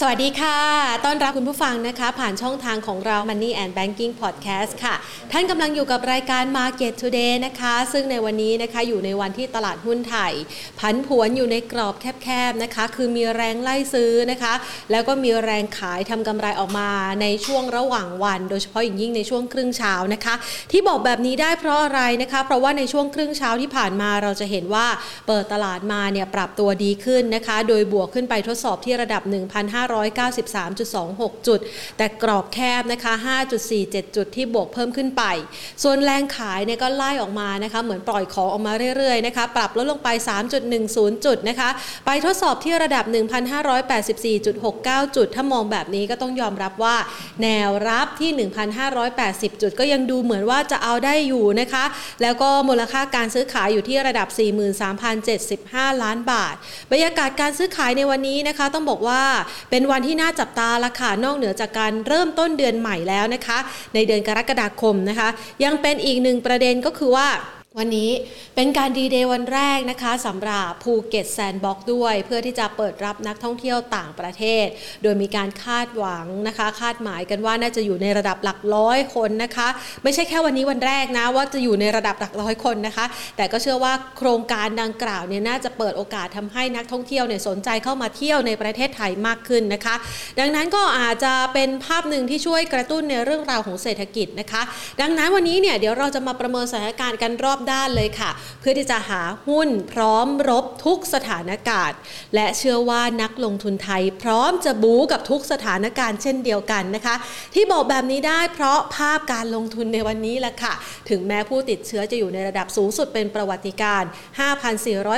สวัสดีค่ะ ต้อนรับคุณผู้ฟังนะคะ ผ่านช่องทางของเรา Money and Banking Podcast ค่ะ ท่านกำลังอยู่กับรายการ Market Today นะคะ ซึ่งในวันนี้นะคะอยู่ในวันที่ตลาดหุ้นไทย ผันผวนอยู่ในกรอบแคบๆนะคะ คือมีแรงไล่ซื้อนะคะ แล้วก็มีแรงขายทำกำไรออกมาในช่วงระหว่างวัน โดยเฉพาะอย่างยิ่งในช่วงครึ่งเช้านะคะ ที่บอกแบบนี้ได้เพราะอะไรนะคะ เพราะว่าในช่วงครึ่งเช้าที่ผ่านมาเราจะเห็นว่าเปิดตลาดมาเนี่ยปรับตัวดีขึ้นนะคะ โดยบวกขึ้นไปทดสอบที่ระดับ 1,500 593.26 จุด แต่กรอบแคบนะคะ 5.47 จุดที่บวกเพิ่มขึ้นไป ส่วนแรงขายเนี่ยก็ไล่ออกมานะคะ เหมือนปล่อยของออกมาเรื่อยๆนะคะ ปรับลดลงไป 3.10 จุดนะคะ ไปทดสอบที่ระดับ 1,584.69 จุด ถ้ามองแบบนี้ก็ต้องยอมรับว่า แนวรับที่ 1,580 จุด ก็ยังดูเหมือนว่าจะเอาได้อยู่นะคะ แล้วก็มูลค่าการซื้อขายอยู่ที่ระดับ 43,075 ล้านบาท บรรยากาศการซื้อขายในวันนี้นะคะ ต้องบอกว่าเป็นวันที่น่าจับตาละค่ะนอกเหนือจากการเริ่มต้นเดือนใหม่แล้วนะคะ ในเดือนกรกฎาคมนะคะ ยังเป็นอีกหนึ่งประเด็นก็คือว่า วันนี้เป็นการดีเดย์วันแรกนะคะสำหรับภูเก็ต Sandbox ด้วย เพื่อที่จะเปิดรับนักท่องเที่ยวต่างประเทศ โดยมีการคาดหวังนะคะ คาดหมายกันว่าน่าจะอยู่ในระดับหลักร้อยคนนะคะ ไม่ใช่แค่วันนี้วันแรกนะว่าจะอยู่ในระดับหลักร้อยคนนะคะ แต่ก็เชื่อว่าโครงการดังกล่าวเนี่ยน่าจะเปิดโอกาสทำให้นักท่องเที่ยวเนี่ยสนใจเข้ามาเที่ยวในประเทศไทยมากขึ้นนะคะ ดังนั้นก็อาจจะเป็นภาพหนึ่งที่ช่วยกระตุ้นในเรื่องราวของเศรษฐกิจนะคะ ดังนั้นวันนี้เนี่ยเดี๋ยวเราจะมาประเมินสถานการณ์กันรอบด้านเลยค่ะ เพื่อที่จะหาหุ้นพร้อมรบทุกสถานการณ์ และเชื่อว่านักลงทุนไทย พร้อมจะบู๊กับทุกสถานการณ์เช่นเดียวกันนะคะ ที่บอกแบบนี้ได้เพราะภาพการลงทุนในวันนี้แหละค่ะ ถึงแม้ผู้ติดเชื้อจะอยู่ในระดับสูงสุดเป็นประวัติการ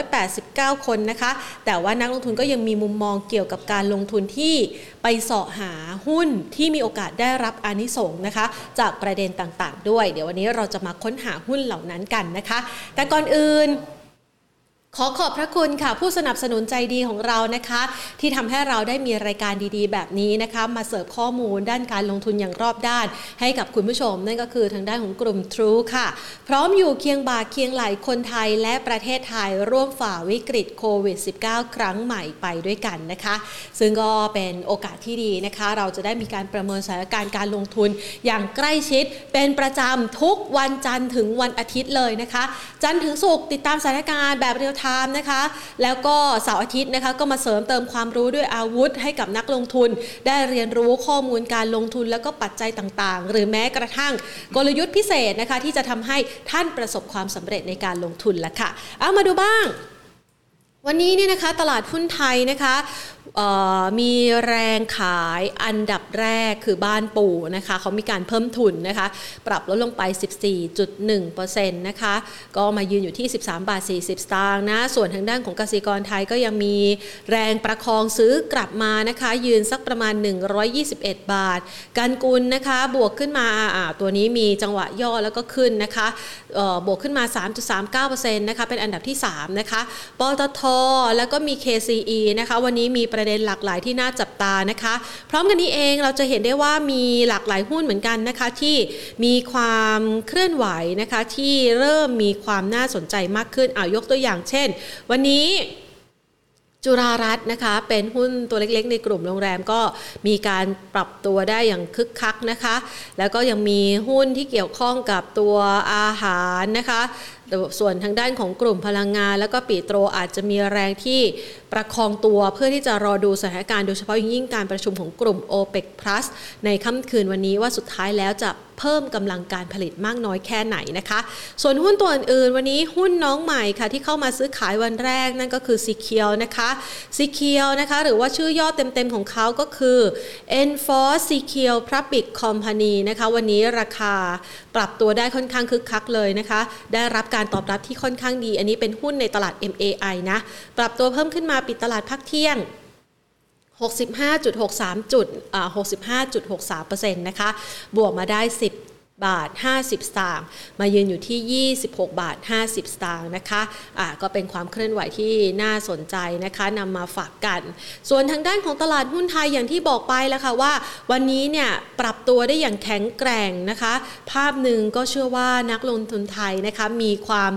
5,489 คนนะคะ แต่ว่านักลงทุนก็ยังมีมุมมองเกี่ยวกับการลงทุนที่ ไปเสาะหาหุ้นที่มีโอกาสได้รับอานิสงส์นะคะ จากประเด็นต่างๆ ด้วย เดี๋ยววันนี้เราจะมาค้นหาหุ้นเหล่านั้นกันนะคะ แต่ก่อนอื่น ขอขอบพระคุณค่ะ ผู้สนับสนุนใจดีของเรานะคะ ที่ทำให้เราได้มีรายการดีๆ แบบนี้นะคะ มาเสิร์ฟข้อมูลด้านการลงทุนอย่างรอบด้าน ให้กับคุณผู้ชม นั่นก็คือทางด้านของกลุ่ม True ค่ะ พร้อมอยู่เคียงบ่าเคียงไหลคนไทยและประเทศไทยร่วมฝ่าวิกฤตโควิด -19 ครั้งใหม่ไปด้วยกันนะคะ ซึ่งก็เป็นโอกาสที่ดีนะคะ เราจะได้มีการประเมินสถานการณ์การลงทุนอย่างใกล้ชิด เป็นประจำทุกวันจันทร์ถึงวันอาทิตย์เลยนะคะ จันทร์ถึงศุกร์ติดตามสถานการณ์แบบเรียลไทม์นะคะ แล้วก็เสาร์อาทิตย์นะคะก็มาเสริมเติมความรู้ด้วยอาวุธ ให้กับนักลงทุน ได้เรียนรู้ข้อมูลการลงทุนแล้วก็ปัจจัยต่างๆ หรือแม้กระทั่งกลยุทธ์พิเศษนะคะที่จะทำให้ท่านประสบความสำเร็จในการลงทุนละค่ะ เอามาดูบ้างวันนี้เนี่ยนะคะตลาดหุ้นไทยนะคะ มีแรงขายอันดับแรกคือบ้านปู่นะคะเขามีการเพิ่มทุนนะคะ ปรับลดลงไป 14.1%นะคะ ก็มายืนอยู่ที่ 13 บาท 40 สตางค์นะ ส่วนทางด้านของกสิกรไทยก็ยังมีแรงประคองซื้อกลับมานะคะ ยืนสักประมาณ 121 บาท การกุลนะคะบวกขึ้นมาตัวนี้มีจังหวะย่อแล้วก็ขึ้นนะคะบวกขึ้นมา 3.39%นะคะเป็นอันดับที่ 3 นะคะปตทแล้วก็มี KCE นะคะวันนี้มีประเด็นหลากหลายที่น่าจับตานะคะ พร้อมกันนี้เองเราจะเห็นได้ว่ามีหลากหลายหุ้นเหมือนกันนะคะที่มีความเคลื่อนไหวนะคะที่เริ่มมีความน่าสนใจมากขึ้นเอายกตัวอย่างเช่น วันนี้จุฬารัตน์นะคะเป็นหุ้นตัวเล็กๆ ในกลุ่มโรงแรมก็มีการปรับตัวได้อย่างคึกคักนะคะ แล้วก็ยังมีหุ้นที่เกี่ยวข้องกับตัวอาหารนะคะส่วนทางด้านของกลุ่มพลังงาน แล้วก็ปีโตรอาจจะมีแรงที่ประคองตัวเพื่อที่จะรอดูสถานการณ์โดยเฉพาะยิ่งการประชุมของกลุ่ม OPEC Plus ในค่ำคืนวันนี้ว่าสุดท้ายแล้วจะเพิ่มกำลังการผลิตมากน้อยแค่ไหนนะคะ ส่วนหุ้นตัวอื่นๆ วันนี้หุ้นน้องใหม่ค่ะที่เข้ามาซื้อขายวันแรกนั่นก็คือ c ีเคียวนะคะซีเคียวนะคะ หรือว่าชื่อย่อเต็มๆ ของเขาก็คือ e n f o r c e c u r e Public Company นะคะ วันนี้ราคา ปรับตัวได้ค่อนข้างคึกคักเลยนะคะ ได้รับการตอบรับที่ค่อนข้างดี อันนี้เป็นหุ้นในตลาด MAI นะ ปรับตัวเพิ่มขึ้นมาปิดตลาดพักเที่ยง65.63จุดอ่า65.63%นะคะ บวกมาได้ 10 บาท 50 สตางค์มายืนอยู่ที่ 26 บาท 50 สตางค์นะคะอ่าก็เป็นความเคลื่อนไหวที่น่าสนใจนะคะนำมาฝากกัน ส่วนทางด้านของตลาดหุ้นไทยอย่างที่บอกไปแล้วค่ะว่า วันนี้เนี่ยปรับตัวได้อย่างแข็งแกร่งนะคะ ภาพหนึ่งก็เชื่อว่านักลงทุนไทยนะคะมีความ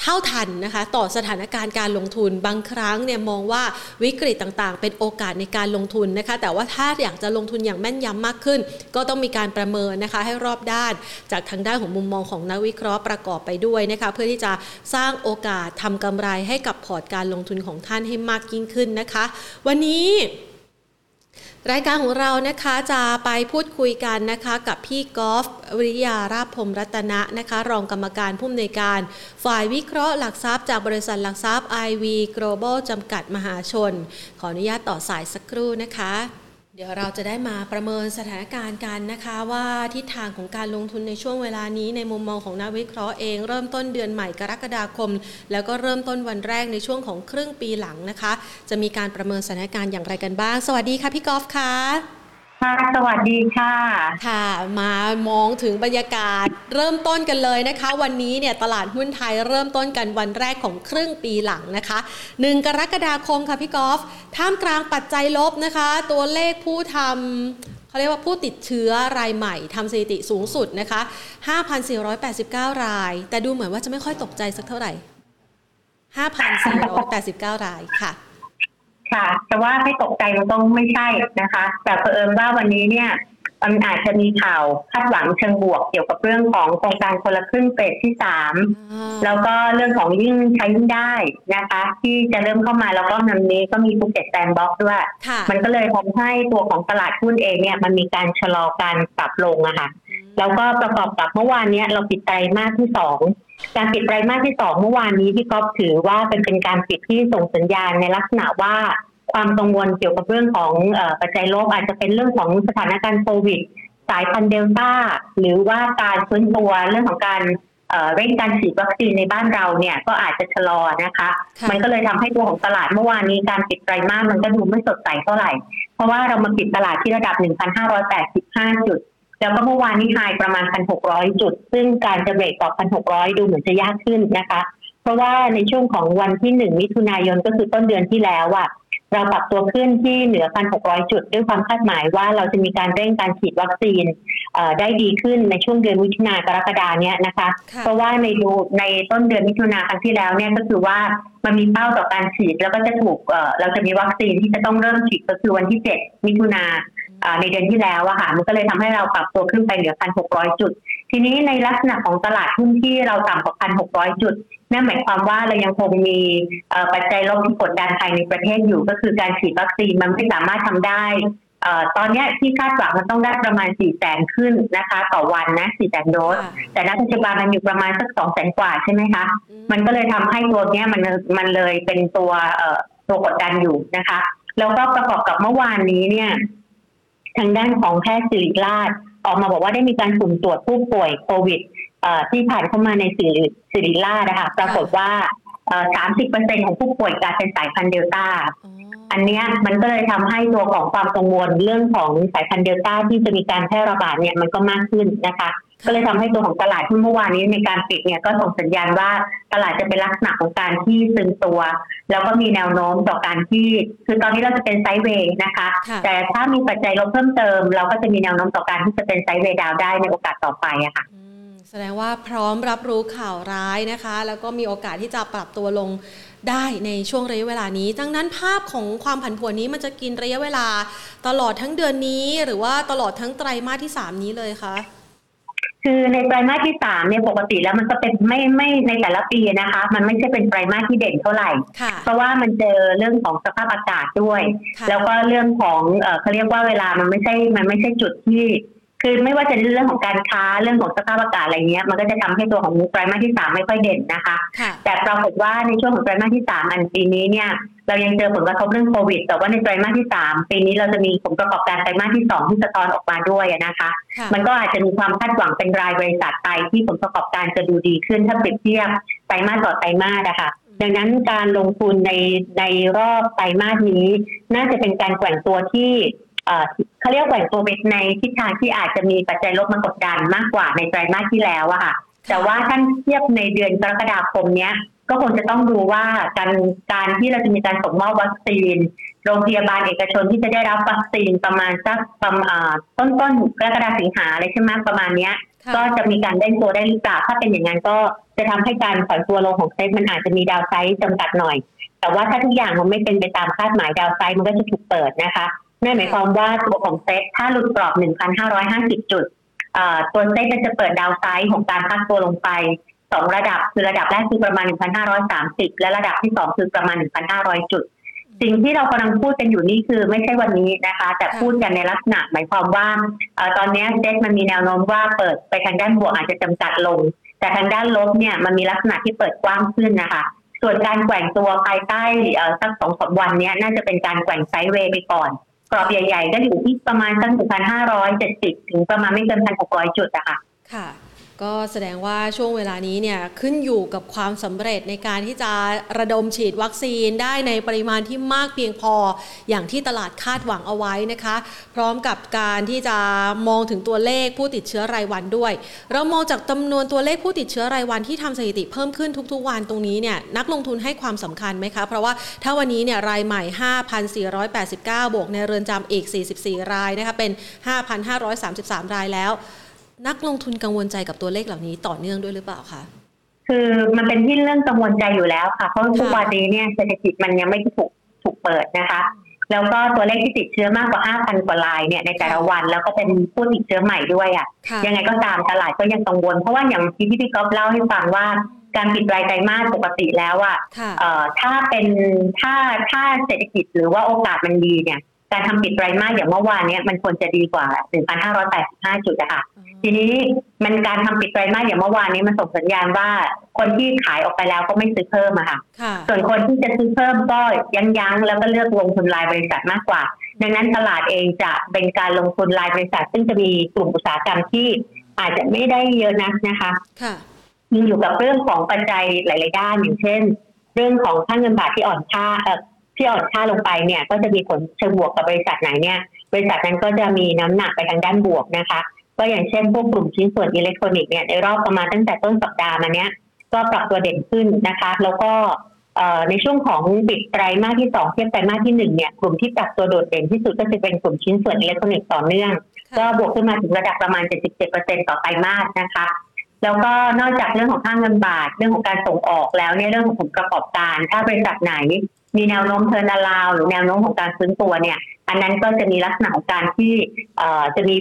เท่าทันนะคะต่อสถานการณ์การลงทุนบางครั้งเนี่ยมองว่าวิกฤตต่างๆ เป็นโอกาสในการลงทุนนะคะแต่ว่าถ้าอยากจะลงทุนอย่างแม่นยำมากขึ้น ก็ต้องมีการประเมินนะคะให้รอบด้าน จากทางด้านของมุมมองของนักวิเคราะห์ประกอบไปด้วยนะคะเพื่อที่จะสร้างโอกาสทำกำไรให้กับพอร์ตการลงทุนของท่านให้มากยิ่งขึ้นนะคะ วันนี้ รายการของเรานะคะจะไปพูดคุยกันนะคะ กับพี่กอล์ฟวิริยาราพมรัตนะนะคะ รองกรรมการผู้อำนวยการ ฝ่ายวิเคราะห์หลักทรัพย์จากบริษัทหลักทรัพย์ IV Global จำกัดมหาชน ขออนุญาตต่อสายสักครู่นะคะ เดี๋ยวเราจะได้มาประเมินสถานการณ์กันนะคะว่าทิศทางของการลงทุนในช่วงเวลานี้ในมุมมองของนักวิเคราะห์เองเริ่มต้นเดือนใหม่กรกฎาคม แล้วก็เริ่มต้นวันแรกในช่วงของครึ่งปีหลังนะคะ จะมีการประเมินสถานการณ์อย่างไรกันบ้าง สวัสดีค่ะพี่กอล์ฟค่ะ ค่ะสวัสดีค่ะ ค่ะ มามองถึงบรรยากาศเริ่มต้นกันเลยนะคะ วันนี้เนี่ยตลาดหุ้นไทยเริ่มต้นกันวันแรกของครึ่งปีหลังนะคะหนึ่งกรกฎาคมค่ะพี่กอล์ฟท่ามกลางปัจจัยลบนะคะ ตัวเลขผู้ทำเขาเรียกว่าผู้ติดเชื้อรายใหม่ทำสถิติสูงสุดนะคะ 5,489 ราย แต่ดูเหมือนว่าจะไม่ค่อยตกใจสักเท่าไหร่ 5,489 รายค่ะ ค่ะ แต่ว่าให้ตกใจมันต้องไม่ใช่นะคะ แต่เผอิญว่าวันนี้เนี่ยมันอาจจะมีข่าวคาดหวังเชิงบวกเกี่ยวกับเรื่องของโครงการคนละครึ่งเฟสที่สามแล้วก็เรื่องของยิ่งใช้ยิ่งได้นะคะ ที่จะเริ่มเข้ามาแล้วก็วันนี้ก็มีภูเก็ต Sandbox ด้วย มันก็เลยทำให้ตัวของตลาดหุ้นเองเนี่ยมันมีการชะลอการปรับลงอะค่ะแล้วก็ประกอบกับเมื่อวานนี้เราปิดไตรมาสที่สอง การปิดไตรมาสที่สองเมื่อวานนี้ที่ก๊อฟถือว่าเป็นเป็นการปิดที่ส่งสัญญาณในลักษณะว่าความกังวลเกี่ยวกับเรื่องของปัจจัยลบอาจจะเป็นเรื่องของสถานการณ์โควิด สายพันธุ์เดลต้า หรือว่าการฟื้นตัวเรื่องของการเร่งการฉีดวัคซีนในบ้านเราเนี่ยก็อาจจะชะลอนะคะ มันก็เลยทำให้ตัวของตลาดเมื่อวานนี้การปิดไตรมาสมันก็ดูไม่สดใสเท่าไหร่ เพราะว่าเรามาปิดตลาดที่ระดับ 1,585 จุด แล้วก็เมื่อวานนี้ไฮประมาณ 1,600 จุด ซึ่งการจะเบรกต่อ 1,600 ดูเหมือนจะยากขึ้นนะคะ เพราะว่าในช่วงของวันที่ 1 มิถุนายนก็คือต้นเดือนที่แล้วอะเราปรับตัวขึ้นที่เหนือ 1,600 จุด ด้วยความคาดหมายว่าเราจะมีการเร่งการฉีดวัคซีนได้ดีขึ้นในช่วงเดือนมิถุนากรกฎาเนี้ยนะคะ เพราะว่าในดูในต้นเดือนมิถุนาครั้งที่แล้วเนี่ยก็คือว่ามันมีเป้าต่อการฉีดแล้วก็จะถูกเราจะมีวัคซีนที่จะต้องเริ่มฉีดก็คือวันที่ 7 มิถุนา ในเดือนที่แล้วอะค่ะ มันก็เลยทำให้เราปรับตัวขึ้นไปเหลือ1,600จุด ทีนี้ในลักษณะของตลาดหุ้นที่เราต่ำกว่า1,600จุดนั่นหมายความว่าเรายังคงมีปัจจัยลบที่กดดันภายในประเทศอยู่ ก็คือการฉีดวัคซีนมันไม่สามารถทำได้ตอนนี้ที่คาดหวังมันต้องได้ประมาณ4ี่แสนขึ้นนะคะ ต่อวันนะสี่แสนโดส แต่ณปัจจุบันมันอยู่ประมาณสักสองแสนกว่าใช่ไหมคะ มันก็เลยทำให้ตัวนี้มันมันเลยเป็นตัวตัวกดดันอยู่นะคะ แล้วก็ประกอบกับเมื่อวานนี้เนี่ย ทางด้านของแพทย์สิริราช ออกมาบอกว่าได้มีการสุ่มตรวจผู้ป่วยโควิดที่ผ่านเข้ามาในสิริสิริราชนะคะปรากฏว่าสามสิบเปอร์เซ็นของผู้ป่วยกลายเป็นสายพันธุ์เดลต้า อันนี้มันก็เลยทำให้ตัวของความกังวลเรื่องของสายพันธุ์เดลต้าที่จะมีการแพร่ระบาดเนี่ยมันก็มากขึ้นนะคะ ก็เลยทำให้ตัวของตลาดที่เมื่อวานนี้ในการปิดเนี่ยก็ส่งสัญญาณว่าตลาดจะเป็นลักษณะของการที่ซึมตัว แล้วก็มีแนวโน้มต่อการที่คือตอนนี้เราจะเป็นไซด์เวย์นะคะ แต่ถ้ามีปัจจัยลบเพิ่มเติม เราก็จะมีแนวโน้มต่อการที่จะเป็นไซด์เวย์ดาวได้ในโอกาสต่อไปอะค่ะแสดงว่าพร้อมรับรู้ข่าวร้ายนะคะ แล้วก็มีโอกาสที่จะปรับตัวลงได้ในช่วงระยะเวลานี้ ดังนั้นภาพของความผันผวนนี้มันจะกินระยะเวลา ตลอดทั้งเดือนนี้ หรือว่าตลอดทั้งไตรมาสที่สามนี้เลยคะ คือในไตรมาสที่สามเนี่ยปกติแล้วมันก็เป็นไม่ไม่ในแต่ละปีนะคะ มันไม่ใช่เป็นไตรมาสที่เด่นเท่าไหร่ เพราะว่ามันเจอเรื่องของสภาพอากาศด้วย แล้วก็เรื่องของเขาเรียกว่าเวลามันไม่ใช่มันไม่ใช่จุดที่ คือไม่ว่าจะเรื่องของการค้าเรื่องของสภาพอากาศอะไรเงี้ย มันก็จะทำให้ตัวของไตรมาสที่สามไม่ค่อยเด่นนะคะ แต่ปรากฏว่าในช่วงของไตรมาสที่สามอันปีนี้เนี่ยเรายังเจอผลกระทบเรื่องโควิด แต่ว่าในไตรมาสที่สามปีนี้เราจะมีผลประกอบการไตรมาสที่สองที่สะท้อนออกมาด้วยนะคะ มันก็อาจจะมีความคาดหวังเป็นรายบริษัทไปที่ผลประกอบการจะดูดีขึ้นถ้าเปรียบเทียบไตรมาสต่อไตรมาสนะคะดังนั้นการลงทุนในในรอบไตรมาสนี้ น่าจะเป็นการแกว่งตัวที่ เขาเรียกแหว่งตัวเในทิศทางที่อาจจะมีปัจจัยลบมากดดันมากกว่าในไตรมาสที่แล้วอะค่ะ แต่ว่าท่านเทียบในเดือนกรกฎาคมเนี้ยก็คงจะต้องดูว่าการการที่เราจะมีการส่งมอบวัคซีน โรงพยาบาลเอกชนที่จะได้รับวัคซีนประมาณสักประมาณต้นต้นกรกฎาสิงหาอะไรใช่ไหมประมาณเนี้ย ก็จะมีการเล่นตัวได้หรือเปล่าถ้าเป็นอย่างนั้นก็จะทำให้การถอนตัวลงของเซ็ตมันอาจจะมีดาวไซด์จำกัดหน่อย แต่ว่าถ้าทุกอย่างมันไม่เป็นไปตามคาดหมายดาวไซด์มันก็จะถูกเปิดนะคะ นั่นหมายความว่าตัวของเซ็ตถ้าหลุดกรอบ 1,550 จุดตัวเซ็ตมันจะเปิดดาวไซด์ของการพักตัวลงไปสองระดับคือระดับแรกคือประมาณ 1,530 และระดับที่สองคือประมาณ 1,500 จุด สิ่งที่เรากำลังพูดกันอยู่นี่คือไม่ใช่วันนี้นะคะ แต่พูดกันในลักษณะหมายความว่าตอนนี้เซ็ตมันมีแนวโน้มว่าเปิดไปทางด้านบวกอาจจะจำกัดลง แต่ทางด้านลบเนี่ยมันมีลักษณะที่เปิดกว้างขึ้นนะคะส่วนการแกว่งตัวภายใต้สักสองสามวันนี้น่าจะเป็นการแกว่งไซด์เวย์ไปก่อน กรอบใหญ่ ๆ ก็อยู่ที่ประมาณตั้งพันห้าร้อยเจ็ดสิบถึงประมาณไม่เกินพันหกร้อยจุดอะค่ะ ค่ะ ก็แสดงว่าช่วงเวลานี้เนี่ยขึ้นอยู่กับความสำเร็จในการที่จะระดมฉีดวัคซีนได้ในปริมาณที่มากเพียงพออย่างที่ตลาดคาดหวังเอาไว้นะคะ พร้อมกับการที่จะมองถึงตัวเลขผู้ติดเชื้อรายวันด้วย เรามองจากจำนวนตัวเลขผู้ติดเชื้อรายวันที่ทำสถิติเพิ่มขึ้นทุกๆวันตรงนี้เนี่ยนักลงทุนให้ความสำคัญไหมคะ เพราะว่าถ้าวันนี้เนี่ยรายใหม่ 5,489 บวกในเรือนจำอีก 44 รายนะคะเป็น 5,533 รายแล้ว นักลงทุนกังวลใจกับตัวเลขเหล่านี้ต่อเนื่องด้วยหรือเปล่าคะคือมันเป็นที่เรื่องกังวลใจอยู่แล้วค่ะ เพราะทุกวันนี้เนี่ยเศรษฐกิจมันยังไม่ถูกถูกเปิดนะคะ แล้วก็ตัวเลขที่ติดเชื้อมากกว่า 5,000 กว่ารายเนี่ยในแต่ละวันแล้วก็เป็นผู้ติดเชื้อใหม่ด้วยอะ ยังไงก็ตามตลาดก็ยังกังวล เพราะว่าอย่างที่พี่ก๊อฟเล่าให้ฟังว่าการปิดรายไตรมาสปกติแล้วอะถ้าเป็นถ้าถ้าเศรษฐกิจหรือว่าโอกาสมันดีเนี่ยการทำปิดไตรมาสอย่างเมื่อวานนี้มันควรจะดีกว่า 1,585 จุดนะคะ ทีนี้มันการทำปิดไตรมาสอย่างเมื่อวานนี้มันส่งสัญญาณว่าคนที่ขายออกไปแล้วก็ไม่ซื้อเพิ่มอะค่ะ ส่วนคนที่จะซื้อเพิ่มก็ยั้งยั้งแล้วก็เลือกลงทุนรายบริษัทมากกว่า ดังนั้นตลาดเองจะเป็นการลงทุนรายบริษัท ซึ่งจะมีกลุ่มอุตสาหกรรมที่อาจจะไม่ได้เยอะนักนะคะมีอยู่กับเรื่องของปัจจัยหลาย ๆ ด้านอย่างเช่น เรื่องของค่าเงินบาทที่อ่อนค่าที่อ่อนค่าลงไปเนี่ย ก็จะมีผลเชิงบวกกับบริษัทไหนเนี่ย บริษัทนั้นก็จะมีน้ำหนักไปทางด้านบวกนะคะ ก็อย่างเช่นพวกกลุ่มชิ้นส่วนอิเล็กทรอนิกส์เนี่ยในรอบประมาณตั้งแต่ต้นสัปดาห์มาเนี้ยก็ปรับตัวเด่นขึ้นนะคะ แล้วก็ในช่วงของปิดไตรมาสที่สองเทียบไตรมาสที่หนึ่งเนี่ยกลุ่มที่ปรับตัวโดดเด่นที่สุดก็จะเป็นกลุ่มชิ้นส่วนอิเล็กทรอนิกส์ต่อเนื่อง ก็บวกขึ้นมาถึงระดับประมาณ 77%ต่อไตรมาสนะคะ แล้วก็นอกจากเรื่องของค่าเงินบาท เรื่องของการส่งออกแล้วเนี่ยเรื่องของผลประกอบการ ถ้าบริษัทไหน มีแนวโน้ม turnaround หรือแนวโน้มของการฟื้นตัวเนี่ย อันนั้นก็จะมีลักษณะของการที่จะมี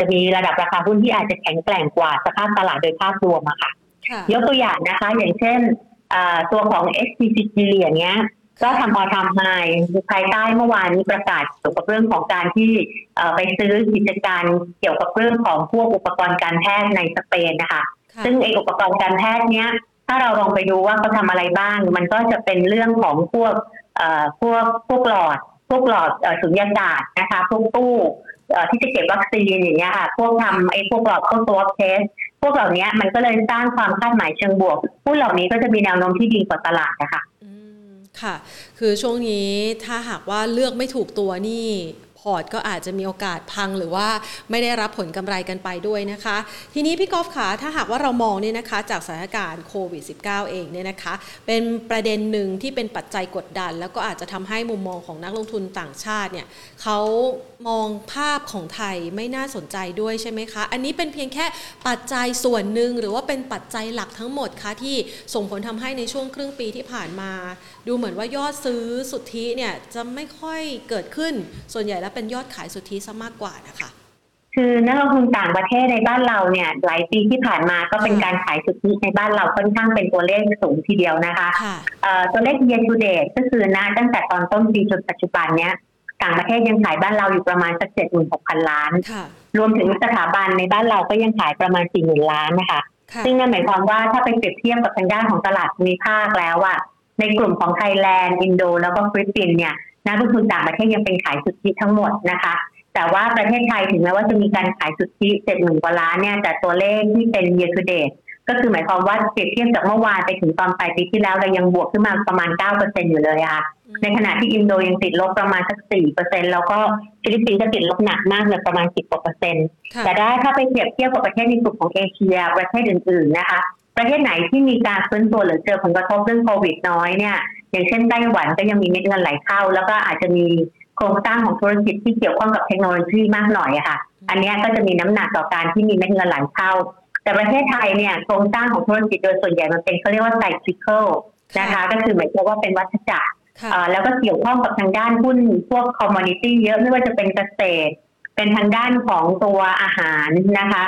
จะมีระดับราคาหุ้นที่อาจจะแข็งแกร่งกว่าสภาพตลาดโดยภาพรวมอะค่ะ ยกตัวอย่างนะคะ อย่างเช่นตัวของ SCCG อย่างเงี้ยก็ทำออทำไฮภายใต้เมื่อวานนี้ประกาศเกี่ยวกับเรื่องของการที่ไปซื้อกิจการเกี่ยวกับเรื่องของพวกอุปกรณ์การแพทย์ในสเปนนะคะ ซึ่งเออุปกรณ์การแพทย์เนี้ย ถ้าเราลองไปดูว่าเขาทาอะไรบ้าง มันก็จะเป็นเรื่องของพวก พวกพวกหลอด พวกหลอดสุญญากาศนะคะพวกตู้ที่จะเก็บวัคซีนอย่างเงี้ยค่ะ พวกทำไอ้พวกหลอดพวกตัวเทสพวกเหล่านี้มันก็เลยสร้างความคาดหมายเชิงบวกผู้เหล่านี้ก็จะมีแนวโน้มที่ดีกว่าตลาดนะคะค่ะ คือช่วงนี้ถ้าหากว่าเลือกไม่ถูกตัวนี่ พอร์ตก็อาจจะมีโอกาสพังหรือว่าไม่ได้รับผลกำไรกันไปด้วยนะคะ ทีนี้พี่กอล์ฟขาถ้าหากว่าเรามองเนี่ยนะคะ จากสถานการณ์โควิด -19 เองเนี่ยนะคะ เป็นประเด็นหนึ่งที่เป็นปัจจัยกดดัน แล้วก็อาจจะทำให้มุมมองของนักลงทุนต่างชาติเนี่ยเขามองภาพของไทยไม่น่าสนใจด้วยใช่ไหมคะ อันนี้เป็นเพียงแค่ปัจจัยส่วนหนึ่งหรือว่าเป็นปัจจัยหลักทั้งหมดคะที่ส่งผลทำให้ในช่วงครึ่งปีที่ผ่านมาดูเหมือนว่ายอดซื้อสุทธิเนี่ยจะไม่ค่อยเกิดขึ้น ส่วนใหญ่แล้วเป็นยอดขายสุทธิซะมากกว่านะคะ คือนักลงทุนต่างประเทศในบ้านเราเนี่ยหลายปีที่ผ่านมาก็เป็นการขายสุทธิในบ้านเราค่อนข้างเป็นตัวเลขสูงทีเดียวนะคะตัวเลข year to date ก็คือนะตั้งแต่ตอนต้นปีจนปัจจุบันเนี้ยต่างประเทศยังขายบ้านเราอยู่ประมาณสักเจ็ดหมื่นหกพันล้าน รวมถึงสถาบันในบ้านเราก็ยังขายประมาณสี่หมื่นล้านนะคะ ซึ่งนั่นหมายความว่าถ้าไปเปรียบเทียบกับทางด้านของตลาดภูมิภาคแล้วอะ ในกลุ่มของไทยแลนด์ อินโด แล้วก็ฟิลิปปินส์เนี่ยนักลงทุนต่างประเทศยังเป็นขายสุทธิทั้งหมดนะคะ แต่ว่าประเทศไทยถึงแม้ว่าจะมีการขายสุทธิเจ็ดหมื่นกว่าล้านเนี่ยแต่ตัวเลขที่เป็น year to date ก็คือหมายความว่าเปรียบเทียบจากเมื่อวานไปถึงตอนปลายปีที่แล้วเรายังบวกขึ้นมาประมาณ 9%อยู่เลยค่ะ ในขณะที่อินโดยังติดลบประมาณสักสี่เปอร์เซ็นต์แล้วก็ฟิลิปปินส์ก็ติดลบหนักมากเลยประมาณสิบกว่าเปอร์เซ็นต์แต่ได้ถ้าไปเทียบเทียบกับประเทศในกลุ่มของเอเชียประเทศอื่นๆนะคะ ประเทศไหนที่มีการฟื้นตัวหรือเจอผลกระทบเรื่องโควิดน้อยเนี่ย อย่างเช่นไต้หวันก็ยังมีเม็ดเงินไหลเข้า แล้วก็อาจจะมีโครงสร้างของธุรกิจที่เกี่ยวข้องกับเทคโนโลยีมากหน่อยอะค่ะ อันนี้ก็จะมีน้ำหนักต่อการที่มีเม็ดเงินไหลเข้า แต่ประเทศไทยเนี่ยโครงสร้างของธุรกิจโดยส่วนใหญ่มันเป็นเขาเรียกว่า cyclical นะคะ ก็คือหมายความว่าเป็นวัฏจักรแล้วก็เกี่ยวข้องกับทางด้านหุ้นพวก commodity เยอะไม่ว่าจะเป็นเกษตร เป็นทางด้านของตัวอาหารนะคะ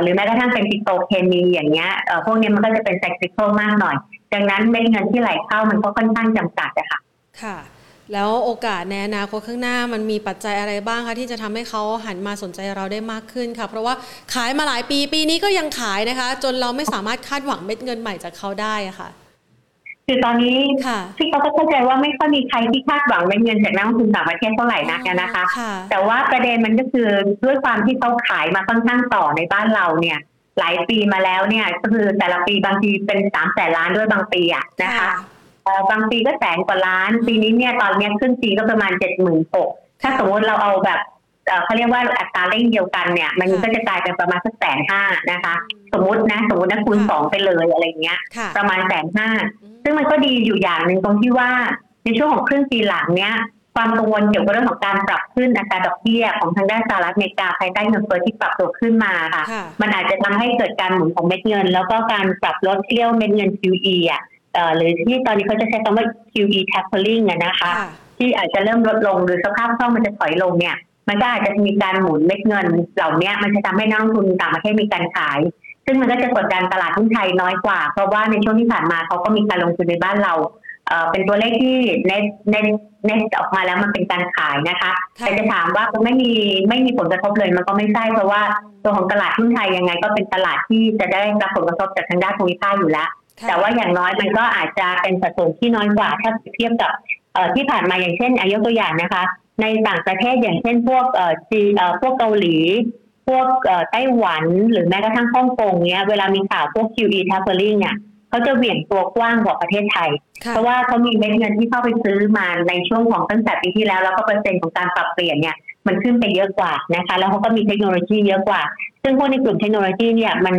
หรือแม้กระทั่งเป็นปิโตรเคมีอย่างเงี้ยพวกนี้มันก็จะเป็น cyclical มากหน่อย ดังนั้นเม็ดเงินที่ไหลเข้ามันก็ค่อนข้างจำกัดอะค่ะ ค่ะ แล้วโอกาสในอนาคตข้างหน้ามันมีปัจจัยอะไรบ้างคะที่จะทำให้เขาหันมาสนใจเราได้มากขึ้นค่ะ เพราะว่าขายมาหลายปีปีนี้ก็ยังขายนะคะ จนเราไม่สามารถคาดหวังเม็ดเงินใหม่จากเขาได้ะค่ะ คือตอนนี้พี่เขาก็เข้าใจว่าไม่ค่อยมีใครที่คาดหวังเป็นเงินจากนักลงทุนต่างประเทศเท่าไหร่นักนะคะ แต่ว่าประเด็นมันก็คือด้วยความที่เขาขายมาค่อนข้างต่อในบ้านเราเนี่ย หลายปีมาแล้วเนี่ยก็คือแต่ละปีบางทีเป็นสามแสนล้านด้วยบางปีอะนะคะบางปีก็แสนกว่าล้าน ปีนี้เนี่ยตอนนี้ขึ้นปีก็ประมาณเจ็ดหมื่นหกถ้าสมมติเราเอาแบบเขาเรียกว่าอัตราเร่งเดียวกันเนี่ย มันก็จะกลายเป็นประมาณสักแสนห้านะคะ สมมตินะ สมมตินะคูณสองไปเลยอะไรเงี้ย ประมาณแสนห้า ซึ่งมันก็ดีอยู่อย่างหนึ่งตรงที่ว่าในช่วงของครึ่งปีหลังเนี้ยความกังวลเกี่ยวกับเรื่องของการปรับขึ้นอัตราดอกเบี้ยของทางด้านสหรัฐอเมริกาภายใต้เงินเฟ้อที่ปรับตัวขึ้นมาค่ะ มันอาจจะทำให้เกิดการหมุนของเม็ดเงิน แล้วก็การปรับลดเรี่ยวเม็ดเงิน QE อะหรือที่ตอนนี้เขาจะใช้คำว่า QE tapering อะนะคะ ที่อาจจะเริ่มลดลงหรือสภาพคล่องมันจะถอยลงเนี่ย มันก็อาจจะมีการหมุนเม็ดเงิน เหล่านี้มันจะทำให้นักลงทุนต่างประเทศมีการขาย ซึ่งมันก็จะกดดันตลาดหุ้นไทยน้อยกว่า เพราะว่าในช่วงที่ผ่านมาเขาก็มีการลงทุนในบ้านเราเป็นตัวเลขที่เน็ตเน็ตเน็ตออกมาแล้วมันเป็นการขายนะคะแต่จะถามว่าไม่มีไม่มีผลกระทบเลยมันก็ไม่ใช่เพราะว่าตัวของตลาดหุ้นไทยยังไง ก็เป็นตลาดที่จะได้รับผลกระทบจากทางด้านภูมิภาคอยู่แล้ว แต่ว่าอย่างน้อยมันก็อาจจะเป็นสัดส่วนที่น้อยกว่าถ้าเทียบกับที่ผ่านมาอย่างเช่นอายกตัวอย่างนะคะ ในต่างประเทศอย่างเช่นพวกเอ่อจีเอ่อพวกเกาหลี พวกเอ่อไต้หวันหรือแม้กระทั่งฮ่องกงเนี้ยเวลามีข่าวพวก QE tapering เนี่ยเขาจะเหวี่ยงตัวกว้างกว่าประเทศไทย เพราะว่าเขามีเม็ดเงินที่เข้าไปซื้อมาในช่วงของตั้งแต่ปีที่แล้ว แล้วก็เปอร์เซ็นต์ของการปรับเปลี่ยนเนี่ยมันขึ้นไปเยอะกว่านะคะ แล้วเขาก็มีเทคโนโลยีเยอะกว่า ซึ่งพวกในกลุ่มเทคโนโลยีเนี่ยมัน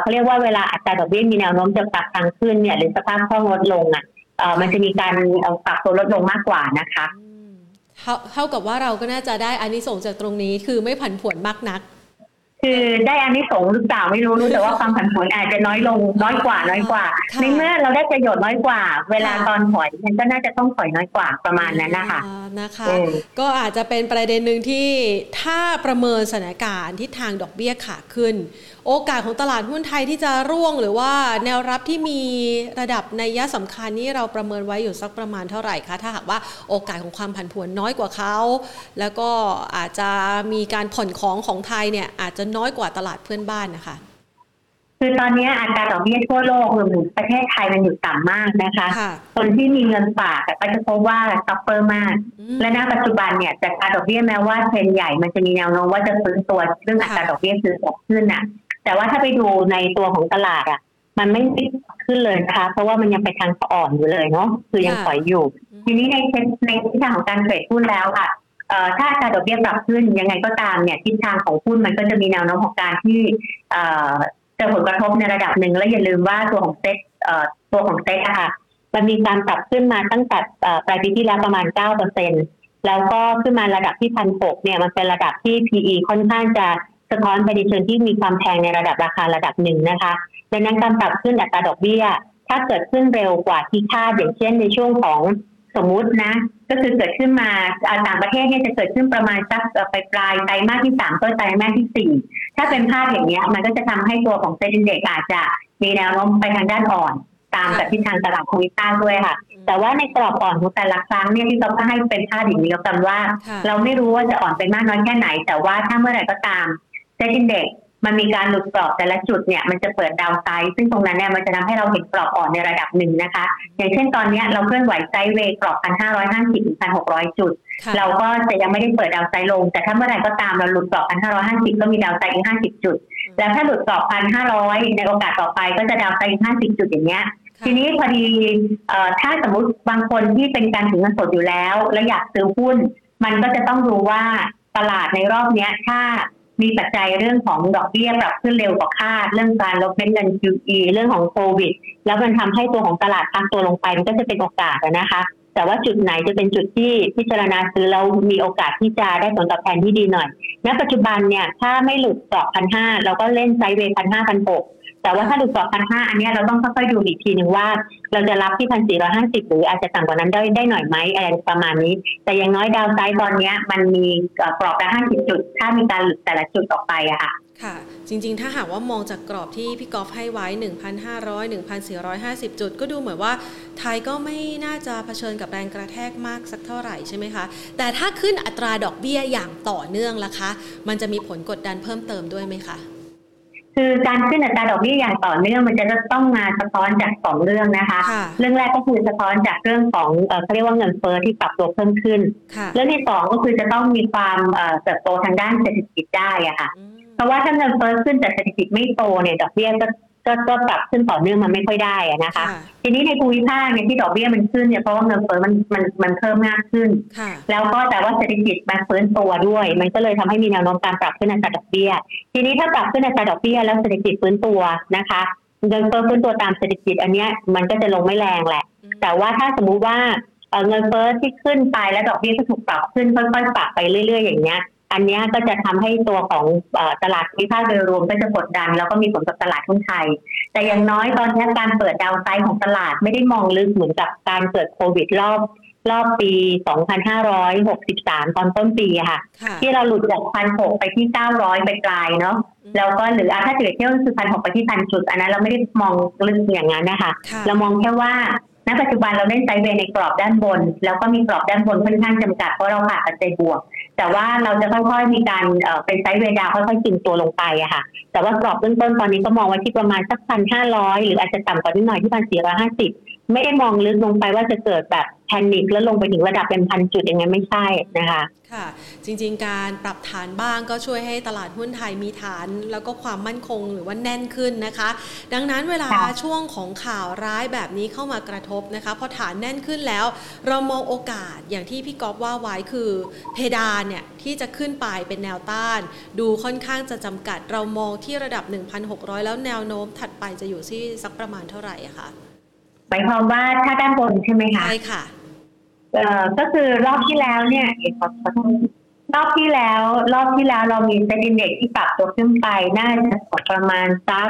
เขาเรียกว่าเวลาอัตราดอกเบี้ยมีแนวโน้มจะปรับทางขึ้นเนี่ยหรือสภาพคล่องลดลงอะมันจะมีการปรับตัวลดลงมากกว่านะคะ เท่ากับว่าเราก็น่าจะได้อานิสงส์จากตรงนี้ คือไม่ผันผวนมากนัก คือได้อานิสงส์หรือเปล่าไม่รู้รู้แต่ว่าความผันผวนอาจจะน้อยลงน้อยกว่าน้อยกว่าในเมื่อเราได้ประโยชน์น้อยกว่า เวลาตอนถอยมันก็น่าจะต้องถอยน้อยกว่าประมาณนั้นนะคะนะคะ ก็อาจจะเป็นประเด็นหนึ่งที่ถ้าประเมินสถานการณ์ที่ทางดอกเบี้ยขาขึ้น โอกาสของตลาดหุ้นไทยที่จะร่วงหรือว่าแนวรับที่มีระดับในยะสำคัญนี้เราประเมินไว้อยู่สักประมาณเท่าไหร่คะถ้าหากว่าโอกาสของความผันผวนน้อยกว่าเขาแล้วก็อาจจะมีการผ่อนของของไทยเนี่ยอาจจะน้อยกว่าตลาดเพื่อนบ้านนะคะคือตอนนี้อัตราดอกเบี้ยทั่วโลกรวมถึงประเทศไทยมันอยู่ต่ำมากนะคะ คนที่มีเงินฝากก็จะพบว่า suffer มาก และณปัจจุบันเนี่ยจากการดอกเบี้ยแม้ว่าเทรนใหญ่มันจะมีแนวโน้มว่าจะฟื้นตัวเรื่องอัตราดอกเบี้ยคือตกขึ้นน่ะ แต่ว่าถ้าไปดูในตัวของตลาดอะ มันไม่ขึ้นเลยนะคะ เพราะว่ามันยังไปทางอ่อนอยู่เลยเนาะคือยังถอยอยู่ ทีนี้ในในทิศทางของการ trade หุ้นแล้วค่ะถ้าการดอกเบี้ยปรับขึ้นยังไงก็ตามเนี่ยทิศทางของหุ้นมันก็จะมีแนวโน้มของการที่เจอผลกระทบในระดับหนึ่งและอย่าลืมว่าตัวของเซ็ตตัวของเซ็ตอะค่ะมันมีการปรับขึ้นมาตั้งแต่ปลายปีที่แล้วประมาณเก้าเปอร์เซ็นแล้วก็ขึ้นมาระดับที่พันหกเนี่ยมันเป็นระดับที่ PE ค่อนข้างจะ สะท้อนไปในเชิงที่มีความแพงในระดับราคาระดับหนึ่งนะคะ ดังนั้นการปรับขึ้นอัตราดอกเบี้ย ถ้าเกิดขึ้นเร็วกว่าที่คาดอย่างเช่นในช่วงของสมมุตินะ ก็คือเกิดขึ้นมาต่างประเทศเนี่ยจะเกิดขึ้นประมาณสักไปปลายไตรมาสที่สามต้นไตรมาสที่สี่ถ้าเป็นภาพอย่างนี้มันก็จะทำให้ตัวของเซ็นเด็กอาจจะมีแนวโน้มไปทางด้านอ่อน ตามกับทิศทางตลาดภูมิภาคด้วยค่ะ แต่ว่าในกรอบอ่อนของแต่ละครั้งเนี่ยที่เราก็ให้เป็นภาพอย่างนี้แล้วกันว่า เราไม่รู้ว่าจะอ่อนเป็นมากน้อยแค่ไหน แต่ว่าถ้าเมื่อไหร่ก็ตาม เซ็นเด็กมันมีการหลุดกรอบแต่ละจุดเนี่ยมันจะเปิดดาวไซด์ซึ่งตรงนั้นเนี่ยมันจะทำให้เราเห็นกรอบอ่อนในระดับหนึ่งนะคะ อย่างเช่นตอนนี้เราเคลื่อนไหวไซด์เวย์กรอบพันห้าร้อยห้าสิบถึงพันหกร้อยจุด เราก็จะยังไม่ได้เปิดดาวไซด์ลง แต่ถ้าเมื่อไหร่ก็ตามเราหลุดกรอบพันห้าร้อยห้าสิบก็มีดาวไซด์อีกห้าสิบจุด แล้วถ้าหลุดกรอบพันห้าร้อยในโอกาสต่อไปก็จะดาวไซด์อีกห้าสิบจุดอย่างเงี้ยทีนี้พอดีถ้าสมมติบางคนที่เป็นการถือเงินสดอยู่แล้ว แล้วอยากซื้อหุ้น มันก็จะต้องดูว่าตลาดในรอบนี้ถ้า มีปัจจัยเรื่องของดอกเบี้ยปรับขึ้นเร็วกว่าคาด เรื่องการลดเม็ดเงิน QE เรื่องของโควิด แล้วมันทำให้ตัวของตลาดพักตัวลงไปมันก็จะเป็นโอกาสนะคะ แต่ว่าจุดไหนจะเป็นจุดที่พิจารณาซื้อแล้วมีโอกาสที่จะได้ผลตอบแทนที่ดีหน่อย ณ ปัจจุบันเนี่ยถ้าไม่หลุดกรอบพันห้าเราก็เล่นไซด์เวย์พันห้าพันหก แต่ว่าถ้าหลุดกรอบพันห้าอันนี้เราต้องค่อยๆดูอีกทีหนึ่งว่า เราจะรับที่พันสี่ร้อยห้าสิบหรืออาจจะต่ำกว่านั้นได้ได้หน่อยไหมอะไรประมาณนี้ แต่อย่างน้อยดาวไซด์ตอนนี้มันมีกรอบละห้าสิบจุด ถ้ามีการหลุดแต่ละจุดออกไปอะค่ะค่ะ จริงๆ ถ้าหากว่ามองจากกรอบที่พี่กอล์ฟให้ไว้ 1,500 1,450 จุด ก็ดูเหมือนว่าไทยก็ไม่น่าจะเผชิญกับแรงกระแทกมากสักเท่าไหร่ใช่ไหมคะ แต่ถ้าขึ้นอัตราดอกเบี้ยอย่างต่อเนื่องล่ะคะ มันจะมีผลกดดันเพิ่มเติมด้วยไหมคะ คือการขึ้นอัตราดอกเบี้ยอย่างต่อเนื่องมันจะต้องมาสะท้อนจากสองเรื่องนะคะ เรื่องแรกก็คือสะท้อนจากเรื่องของเขาเรียกว่าเงินเฟ้อที่ปรับตัวเพิ่มขึ้น เรื่องที่สองก็คือจะต้องมีความเติบโตทางด้านเศรษฐกิจได้อะค่ะ เพราะว่าถ้าเงินเฟ้อขึ้นแต่เศรษฐกิจไม่โตเนี่ยดอกเบี้ยก็ ก็ก็ปรับขึ้นต่อเนื่องมันไม่ค่อยได้นะคะ ทีนี้ในภูมิภาคเนี่ยที่ดอกเบี้ยมันขึ้นเนี่ยเพราะว่าเงินเฟ้อมันมันมันเพิ่มมากขึ้น แล้วก็แต่ว่าเศรษฐกิจมันเฟื้นตัวด้วย มันก็เลยทำให้มีแนวโน้มการปรับขึ้นอัตราดอกเบี้ย ทีนี้ถ้าปรับขึ้นอัตราดอกเบี้ยแล้วเศรษฐกิจฟื้นตัวนะคะเงินเฟ้อฟื้นตัวตามเศรษฐกิจอันนี้มันก็จะลงไม่แรงแหละ แต่ว่าถ้าสมมุติว่าเงินเฟ้อที่ขึ้นไปแล้วดอกเบี้ยก็ถูกปรับขึ้นค่อยๆปรับไปเรื่อย ๆ อย่างเงี้ย อันนี้ก็จะทำให้ตัวของตลาดวิภาคโดยรวมก็จะกดดัน แล้วก็มีผลกับตลาดหุ้นไทย แต่อย่างน้อยตอนนี้การเปิดดาวไซด์ของตลาดไม่ได้มองลึกเหมือนกับการเกิดโควิดรอบรอบปี 2563 ตอนต้นปีค่ะ ที่เราหลุดจากพันหกไปที่ 900 ไปปลายเนาะ แล้วก็หรือถ้าเกิดเที่ยวคือพันหกไปที่พันจุด อันนั้นเราไม่ได้มองลึกอย่างนั้นนะคะ เรามองแค่ว่า ณปัจจุบันเราเล่นไซเวในกรอบด้านบน แล้วก็มีกรอบด้านบนค่อนข้างจำกัดเพราะเราขาดปัจจัยบวก แต่ว่าเราจะค่อยๆมีการเป็นไซเวย์ดาวค่อยๆกินตัวลงไปอะค่ะ แต่ว่ากรอบเบื้องต้นตอนนี้ก็มองไว้ที่ประมาณสักพันห้าร้อยหรืออาจจะต่ำกว่านิดหน่อยที่พันสี่ร้อยห้าสิบ ไม่ได้มองลึกลงไปว่าจะเกิดแบบแพนิคแล้วลงไปถึงระดับเป็นพันจุดอย่างนั้นไม่ใช่นะคะค่ะ จริงๆ การปรับฐานบ้างก็ช่วยให้ตลาดหุ้นไทยมีฐาน แล้วก็ความมั่นคงหรือว่าแน่นขึ้นนะคะ ดังนั้นเวลาช่วงของข่าวร้ายแบบนี้เข้ามากระทบนะคะพอฐานแน่นขึ้นแล้ว เรามองโอกาสอย่างที่พี่ก๊อฟว่าไว้คือ เพดานเนี่ยที่จะขึ้นไปเป็นแนวต้าน ดูค่อนข้างจะจำกัดเรามองที่ระดับ 1,600 แล้วแนวโน้มถัดไปจะอยู่ที่สักประมาณเท่าไหร่อะคะ หมายความว่าถ้าด้านบนใช่ไหมคะใช่ค่ะเอ่อก็คือรอบที่แล้วเนี่ยขอขอโทษรอบที่แล้ว รอบที่แล้วเรามีเซ็นดินเด็กที่ปรับตัวขึ้นไปน่าจะประมาณสัก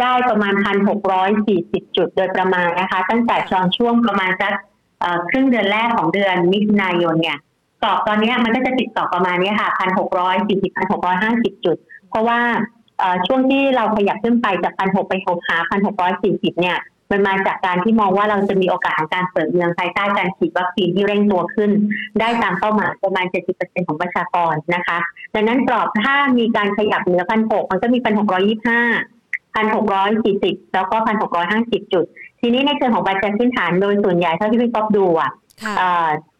ได้ประมาณพันหกร้อยสี่สิบจุดโดยประมาณนะคะ ตั้งแต่ตอนช่วงประมาณสักครึ่งเดือนแรกของเดือนมิถุนายนเนี่ยกรอบตอนนี้มันก็จะติดต่อประมาณนี้ค่ะพันหกร้อยสี่สิบพันหกร้อยห้าสิบจุด เพราะว่าช่วงที่เราขยับขึ้นไปจากพันหกไปหกหาพันหกร้อยสี่สิบเนี่ย มันมาจากการที่มองว่าเราจะมีโอกาสของการเปิดเมืองภายใต้การฉีดวัคซีนที่เร่งตัวขึ้น ได้ตามเป้าหมายประมาณ 70%ของประชากรนะคะ ดังนั้นกรอบถ้ามีการขยับเหนือพันหกมันก็มีพันหกร้อยี่ห้าพันหกร้อยสี่สิบแล้วก็พันหกร้อยห้าสิบจุด ทีนี้ในเชิงของปัจจัยพื้นฐานโดยส่วนใหญ่เท่าที่พี่ก๊อฟดูอะ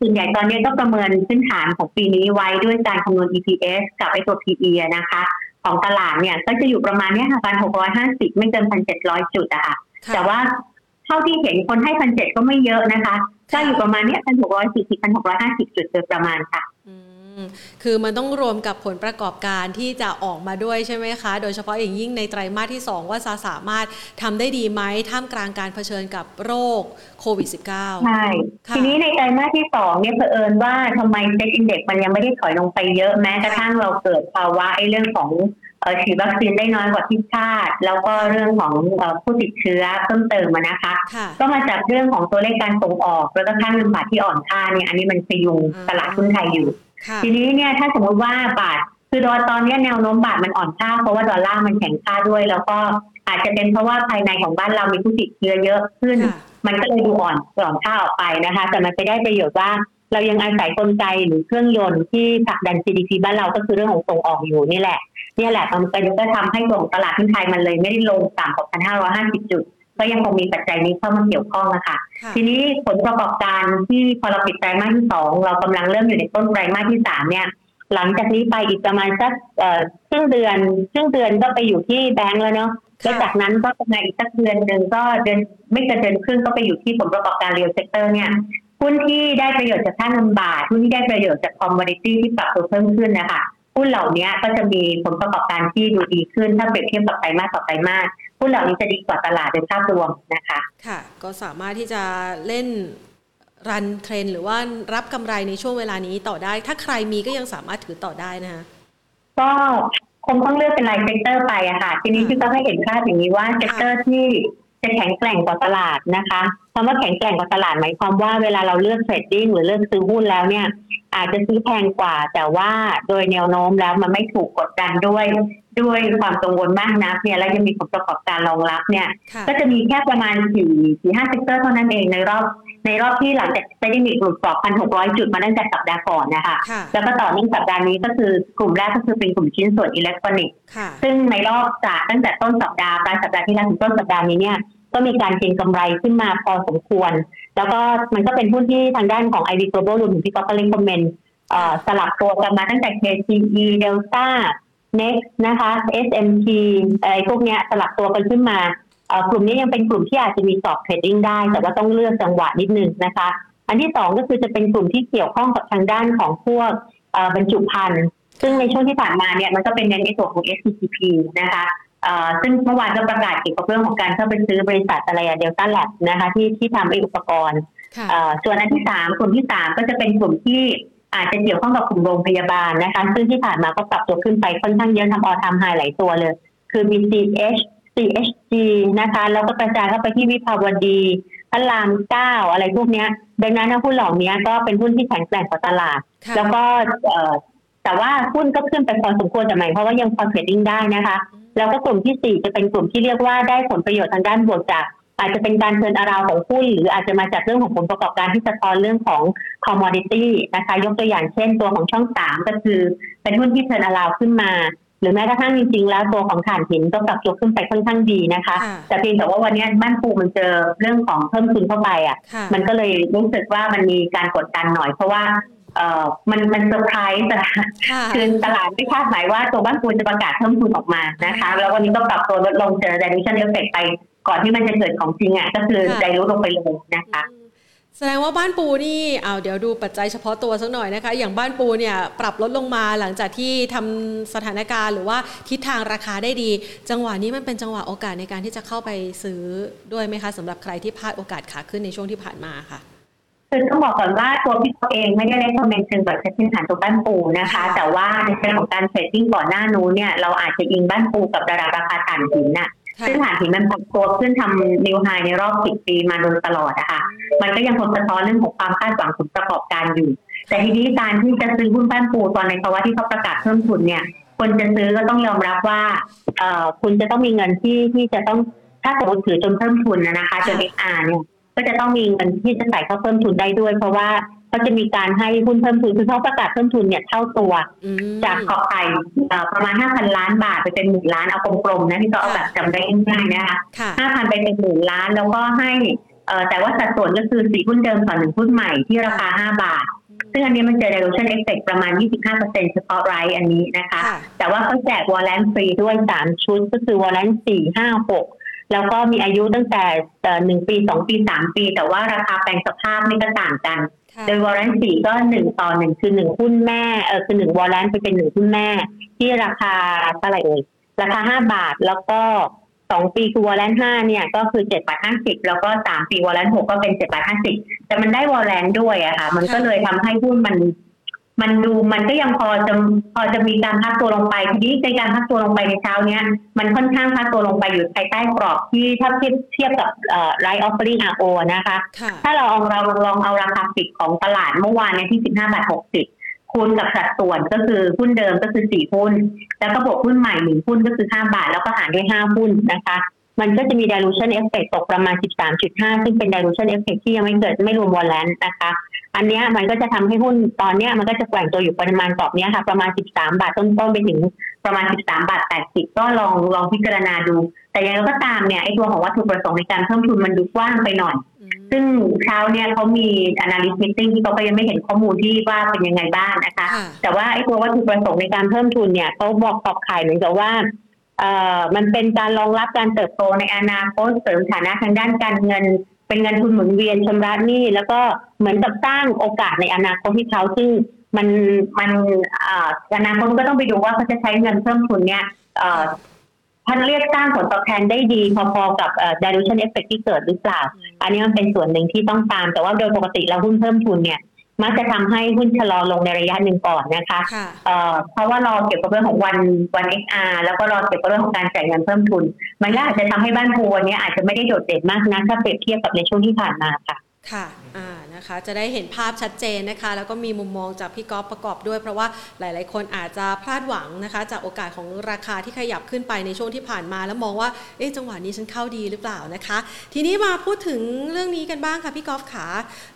ส่วนใหญ่ตอนนี้ก็ประเมินพื้นฐานของปีนี้ไว้ด้วยการคำนวณ EPS กับไอตัว PE นะคะ ของตลาดเนี่ยก็จะอยู่ประมาณนี้ค่ะพันหกร้อยห้าสิบไม่เกินพันเจ็ดร้อยจุดอะค่ะ แต่ว่าเท่าที่เห็นคนให้พันเจ็ดก็ไม่เยอะนะคะก็อยู่ประมาณนี้พันหกร้อยสี่สิบพันหกร้อยห้าสิบจุดโดยประมาณค่ะคือมันต้องรวมกับผลประกอบการที่จะออกมาด้วยใช่ไหมคะ โดยเฉพาะอย่างยิ่งในไตรมาสที่ 2 ว่าสามารถทำได้ดีไหมท่ามกลางการเผชิญกับโรคโควิด -19 ใช่ทีนี้ในไตรมาสที่2เนี่ยเผอิญว่าทำไมเซ็ตอินเด็กมันยังไม่ได้ถอยลงไปเยอะแม้กระทั่งเราเกิดภาวะไอ้เรื่องของ ฉีดวัคซีนได้น้อยกว่าที่คาด แล้วก็เรื่องของผู้ติดเชื้อเพิ่มเติมมานะคะ ก็มาจากเรื่องของตัวเลขการส่งออก แล้วก็ค่าเงินบาทที่อ่อนค่าเนี่ยอันนี้มันพยุงตลาดทุนไทยอยู่ ทีนี้เนี่ยถ้าสมมติว่าบาทคือดอตอนนี้แนวโน้มบาทมันอ่อนค่าเพราะว่าดอลลาร์มันแข็งค่าด้วย แล้วก็อาจจะเป็นเพราะว่าภายในของบ้านเรามีผู้ติดเชื้อเยอะขึ้น มันก็เลยดูอ่อนอ่อนค่าออกไปนะคะ แต่มันไปได้ประโยชน์ว่าเรายังอาศัยกลไกหรือเครื่องยนต์ที่ผลักดัน GDP บ้านเราก็คือเรื่องของส่งออกอยู่นี่แหละ นี่แหละมันเป็นก็ทำให้ตัวตลาดทุนไทยมันเลยไม่ได้ลงต่ำกว่าพันห้าร้อยห้าสิบจุด ก็ยังคงมีปัจจัยนี้เข้ามาเกี่ยวข้องนะคะทีนี้ผลประกอบการที่พอเราปิดไตรมาสที่สองเรากำลังเริ่มอยู่ในต้นไตรมาสที่สามเนี่ยหลังจากนี้ไปอีกประมาณสักครึ่งเดือนครึ่งเดือนก็ไปอยู่ที่แบงก์แล้วเนาะแล้วจากนั้นก็ประมาณอีกสักเดือนหนึ่งก็เดือนไม่เกินเดือนครึ่งก็ไปอยู่ที่ผลประกอบการ real sector เนี่ยหุ้นที่ได้ประโยชน์จากค่าเงินบาทหุ้นที่ได้ประโยชน์จาก commodity ที่ปรับตัวเพิ่มขึ้นนะคะ หุ้นเหล่านี้ก็จะมีผลประกอบการที่ดูดีขึ้นถ้าเปรียบเทียบกับไตรมาสต่อไตรมาสหุ้นเหล่านี้จะดีกว่าตลาดโดยภาพรวมนะคะ ค่ะ ก็สามารถที่จะเล่นrun trend หรือว่ารับกำไรในช่วงเวลานี้ต่อได้ ถ้าใครมีก็ยังสามารถถือต่อได้นะคะก็คงต้องเลือกเป็นราย sector ไปอะค่ะ ทีนี้ที่ต้องให้เห็นภาพอย่างนี้ว่า sector ที่จะแข็งแกร่งกว่าตลาดนะคะ คำว่าแข็งแกร่งกว่าตลาดหมายความว่าเวลาเราเลือก trading หรือเลือกซื้อหุ้นแล้วเนี่ย อาจจะซื้อแพงกว่า แต่ว่าโดยแนวโน้มแล้วมันไม่ถูกกดดันด้วยด้วยความกังวลมากนักเนี่ยแล้วยังมีผลประกอบการรองรับเนี่ย ก็จะมีแค่ประมาณสี่สี่ห้า sector เท่านั้นเองในรอบในรอบที่หลังจาก SET Index หลุดกรอบพันหกร้อยจุดมาตั้งแต่สัปดาห์ก่อนนะคะ แล้วก็ต่อเนื่องสัปดาห์นี้ก็คือกลุ่มแรกก็คือเป็นกลุ่มชิ้นส่วนอิเล็กทรอนิกส์ ซึ่งในรอบจากตั้งแต่ต้นสัปดาห์ปลายสัปดาห์ที่แล้วถึงต้นสัปดาห์นี้เนี่ย ก็มีการเก็งกำไรขึ้นมาพอสมควร แล้วก็มันก็เป็นหุ้นที่ทางด้านของ IV Global รวมถึงพี่ก๊อฟก็ recommend สลับตัวกันมาตั้งแต่ KCE Delta Next นะคะ SMT อะไรพวกเนี้ยสลับตัวกันขึ้นมากลุ่มนี้ยังเป็นกลุ่มที่อาจจะมี short trading ได้ แต่ว่าต้องเลือกจังหวะนิดนึงนะคะ อันที่สองก็คือจะเป็นกลุ่มที่เกี่ยวข้องกับทางด้านของพวกบรรจุภัณฑ์ซึ่งในช่วงที่ผ่านมาเนี่ยมันก็เป็นในตัวของ SCGP นะคะ ซึ่งเมื่อวานก็ประกาศเกี่ยวกับเรื่องของการเข้าไปซื้อบริษัทอะไรเดลต้าแลบนะคะที่ที่ทำไอ้อุปกรณ์ส่วนอันที่สามกลุ่มที่สามก็จะเป็นกลุ่มที่อาจจะเกี่ยวข้องกับกลุ่มโรงพยาบาลนะคะ ซึ่งที่ผ่านมาก็ปรับตัวขึ้นไปค่อนข้างเยอะทำออทำไฮหลายตัวเลย คือ BCH CHG นะคะ แล้วก็กระจายเข้าไปที่วิภาวดีพระรามเก้าอะไรพวกนี้ดังนั้นหุ้นเหล่านี้ก็เป็นหุ้นที่แข็งแกร่งกว่าตลาด แล้วก็แต่ว่าหุ้นก็ขึ้นไปพอสมควรแต่หมายเพราะว่ายังพอเทรดดิ้งได้นะคะ แล้วก็กลุ่มที่สี่จะเป็นกลุ่มที่เรียกว่าได้ผลประโยชน์ทางด้านบวกจาก อาจจะเป็นการเทินอาราวของหุ้นหรืออาจจะมาจากเรื่องของผลประกอบการที่สะท้อนเรื่องของcommodity นะคะ ยกตัวอย่างเช่นตัวของช่องสามก็คือ เป็นหุ้นที่ turnaround ขึ้นมาหรือแม้กระทั่งจริงๆ แล้วตัวของถ่านหินก็ปรับตัวขึ้นไปค่อนข้างดีนะคะ แต่เพียงแต่ว่าวันนี้บ้านปูมันเจอเรื่องของเพิ่มทุนเข้าไปอะ มันก็เลยรู้สึกว่ามันมีการกดดันหน่อยเพราะว่า เอ่อมันมันเซอร์ไพรส์นะคือตลาดไม่คาดหมายว่าตัวบ้านปูจะประกาศเพิ่มทุนออกมานะคะ แล้ววันนี้ก็ปรับตัวลดลงเจอ dilution effect ไปก่อนที่มันจะเกิดของจริงอะก็คือใจรู้ลงไปเลยนะคะแสดงว่าบ้านปูนี่เอาเดี๋ยวดูปัจจัยเฉพาะตัวสักหน่อยนะคะ อย่างบ้านปูเนี่ยปรับลดลงมาหลังจากที่ทำสถานการณ์หรือว่าทิศทางราคาได้ดี จังหวะนี้มันเป็นจังหวะโอกาสในการที่จะเข้าไปซื้อด้วยไหมคะสำหรับใครที่พลาดโอกาสขาขึ้นในช่วงที่ผ่านมาค่ะ คือต้องบอกก่อนว่าตัวพี่ตัวเองไม่ได้ recommend เชิงแบบเซ็ตพื้นฐานตัวบ้านปูนะคะ แต่ว่าในเชิงของการ trading ก่อนหน้านู้นเนี่ยเราอาจจะยิงบ้านปูกับระดับราคาถ่านหินน่ะซึ่งฐานหินมันปรับตัวขึ้นทำนิวไฮในรอบสิบปีมาโดยตลอดนะคะมันก็ยังคงสะท้อนเรื่องของความคาดหวังผลประกอบการอยู่ แต่ทีนี้การที่จะซื้อหุ้นบ้านปูตอนในภาวะที่เขาประกาศเพิ่มทุนเนี่ย คนจะซื้อก็ต้องยอมรับว่าเอ่อคุณจะต้องมีเงินที่ที่จะต้องถ้าสมมติถือจนเพิ่มทุนนะคะจนเอ็กอาร์เนี่ย ก็จะต้องมีเงินที่จะใส่เข้าเพิ่มทุนได้ด้วย เพราะว่าเขาจะมีการให้หุ้นเพิ่มทุนคือเขาประกาศเพิ่มทุนเนี่ยเท่าตัว จากขอบไข่ประมาณห้าพันล้านบาทไปเป็นหมื่นล้านเอากลมๆนะที่เขาเอาแบบจำได้ง่ายๆนะคะห้าพันไปเป็นหมื่นล้านแล้วก็ให้แต่ว่าสัดส่วนก็คือสี่หุ้นเดิมต่อหนึ่งหุ้นใหม่ที่ราคาห้าบาทซึ่งอันนี้มันเจอ dilution effect ประมาณ 25%เฉพาะไรอันนี้นะคะ แต่ว่าเขาแจกวอลเลนฟรีด้วย 3 ชุดก็คือวอลเลนสี่ห้าหก แล้วก็มีอายุตั้งแต่หนึ่งปีสองปีสามปี แต่ว่าราคาแปลงสภาพนี่ก็ต่างกัน โดย warrant สี่ก็หนึ่งต่อหนึ่งคือหนึ่งหุ้นแม่เออคือหนึ่ง warrant ไปเป็นหนึ่งหุ้นแม่ ที่ราคาเท่าไหร่เอ่ยราคาห้าบาทแล้วก็สองปีคือ warrant ห้าเนี่ยก็คือเจ็ดบาทห้าสิบแล้วก็สามปี warrant หกก็เป็นเจ็ดบาทห้าสิบแต่มันได้ warrant ด้วยอะค่ะ มันก็เลยทำให้หุ้นมัน มันดูมันก็ยังพอจะพอจะมีการพักตัวลงไปทีนี้ในการพักตัวลงไปในเช้าเนี้ยมันค่อนข้างพักตัวลงไปอยู่ภายใต้กรอบที่ถ้าเทียบเทียบกับเอ่อ rights offering ROนะคะ ถ้าเราเอาเราลองเอาราคาปิดของตลาดเมื่อวานในที่สิบห้าบาทหกสิบคูณกับสัดส่วนก็คือหุ้นเดิมก็คือสี่หุ้น แล้วก็บวกหุ้นใหม่หนึ่งหุ้นก็คือห้าบาท แล้วก็หารด้วยห้าหุ้นนะคะมันก็จะมี dilution effect ตกประมาณ 13.5 ซึ่งเป็น dilution effect ที่ยังไม่เกิดไม่รวมวอลเลนนะคะ อันนี้มันก็จะทำให้หุ้นตอนนี้มันก็จะแกว่งตัวอยู่ประมาณกรอบนี้ค่ะ ประมาณ 13 บาทต้นๆไปถึงประมาณ 13 บาท 80 ก็ลองลองพิจารณาดู แต่ยังไงก็ตามเนี่ยไอ้ตัวของวัตถุประสงค์ในการเพิ่มทุนมันดูกว้างไปหน่อย ซึ่งเช้าเนี่ยเขามี analyst meeting ที่เขาก็ยังไม่เห็นข้อมูลที่ว่าเป็นยังไงบ้างนะคะ แต่ว่าไอ้ตัววัตถุประสงค์ในการเพิ่มทุนเนี่ยเขาบอกขอบขายเหมือนกับว่าเอ่อมันเป็นการรองรับการเติบโตในอนาคตเสริมฐานะทางด้านการเงิน เป็นเงินทุนหมุนเวียนชำระหนี้ แล้วก็เหมือนกับสร้างโอกาสในอนาคตที่เขาซึ่งมันมันอนาคตก็ต้องไปดูว่าเขาจะใช้เงินเพิ่มทุนเนี่ยท่านเรียกสร้างผลตอบแทนได้ดีพอๆกับ dilution effect ที่เกิดหรือเปล่า อันนี้มันเป็นส่วนหนึ่งที่ต้องตาม แต่ว่าโดยปกติเราหุ้นเพิ่มทุนเนี่ย มักจะทำให้หุ้นชะลอลงในระยะหนึ่งก่อนนะคะเพราะว่ารอเกี่ยวกับเรื่องของวันวัน XR แล้วก็รอเกี่ยวกับเรื่องของการจ่ายเงินเพิ่มทุน มันก็อาจจะทำให้บ้านปูวันนี้อาจจะไม่ได้โดดเด่นมากนะถ้าเปรียบเทียบกับในช่วงที่ผ่านมาค่ะค่ะอ่า นะคะจะได้เห็นภาพชัดเจนนะคะ แล้วก็มีมุมมองจากพี่ก๊อฟประกอบด้วย เพราะว่าหลาย ๆ คนอาจจะพลาดหวังนะคะ จากโอกาสของราคาที่ขยับขึ้นไปในช่วงที่ผ่านมา แล้วมองว่าเอ๊ะจังหวะนี้ฉันเข้าดีหรือเปล่านะคะ ทีนี้มาพูดถึงเรื่องนี้กันบ้างค่ะพี่ก๊อฟขา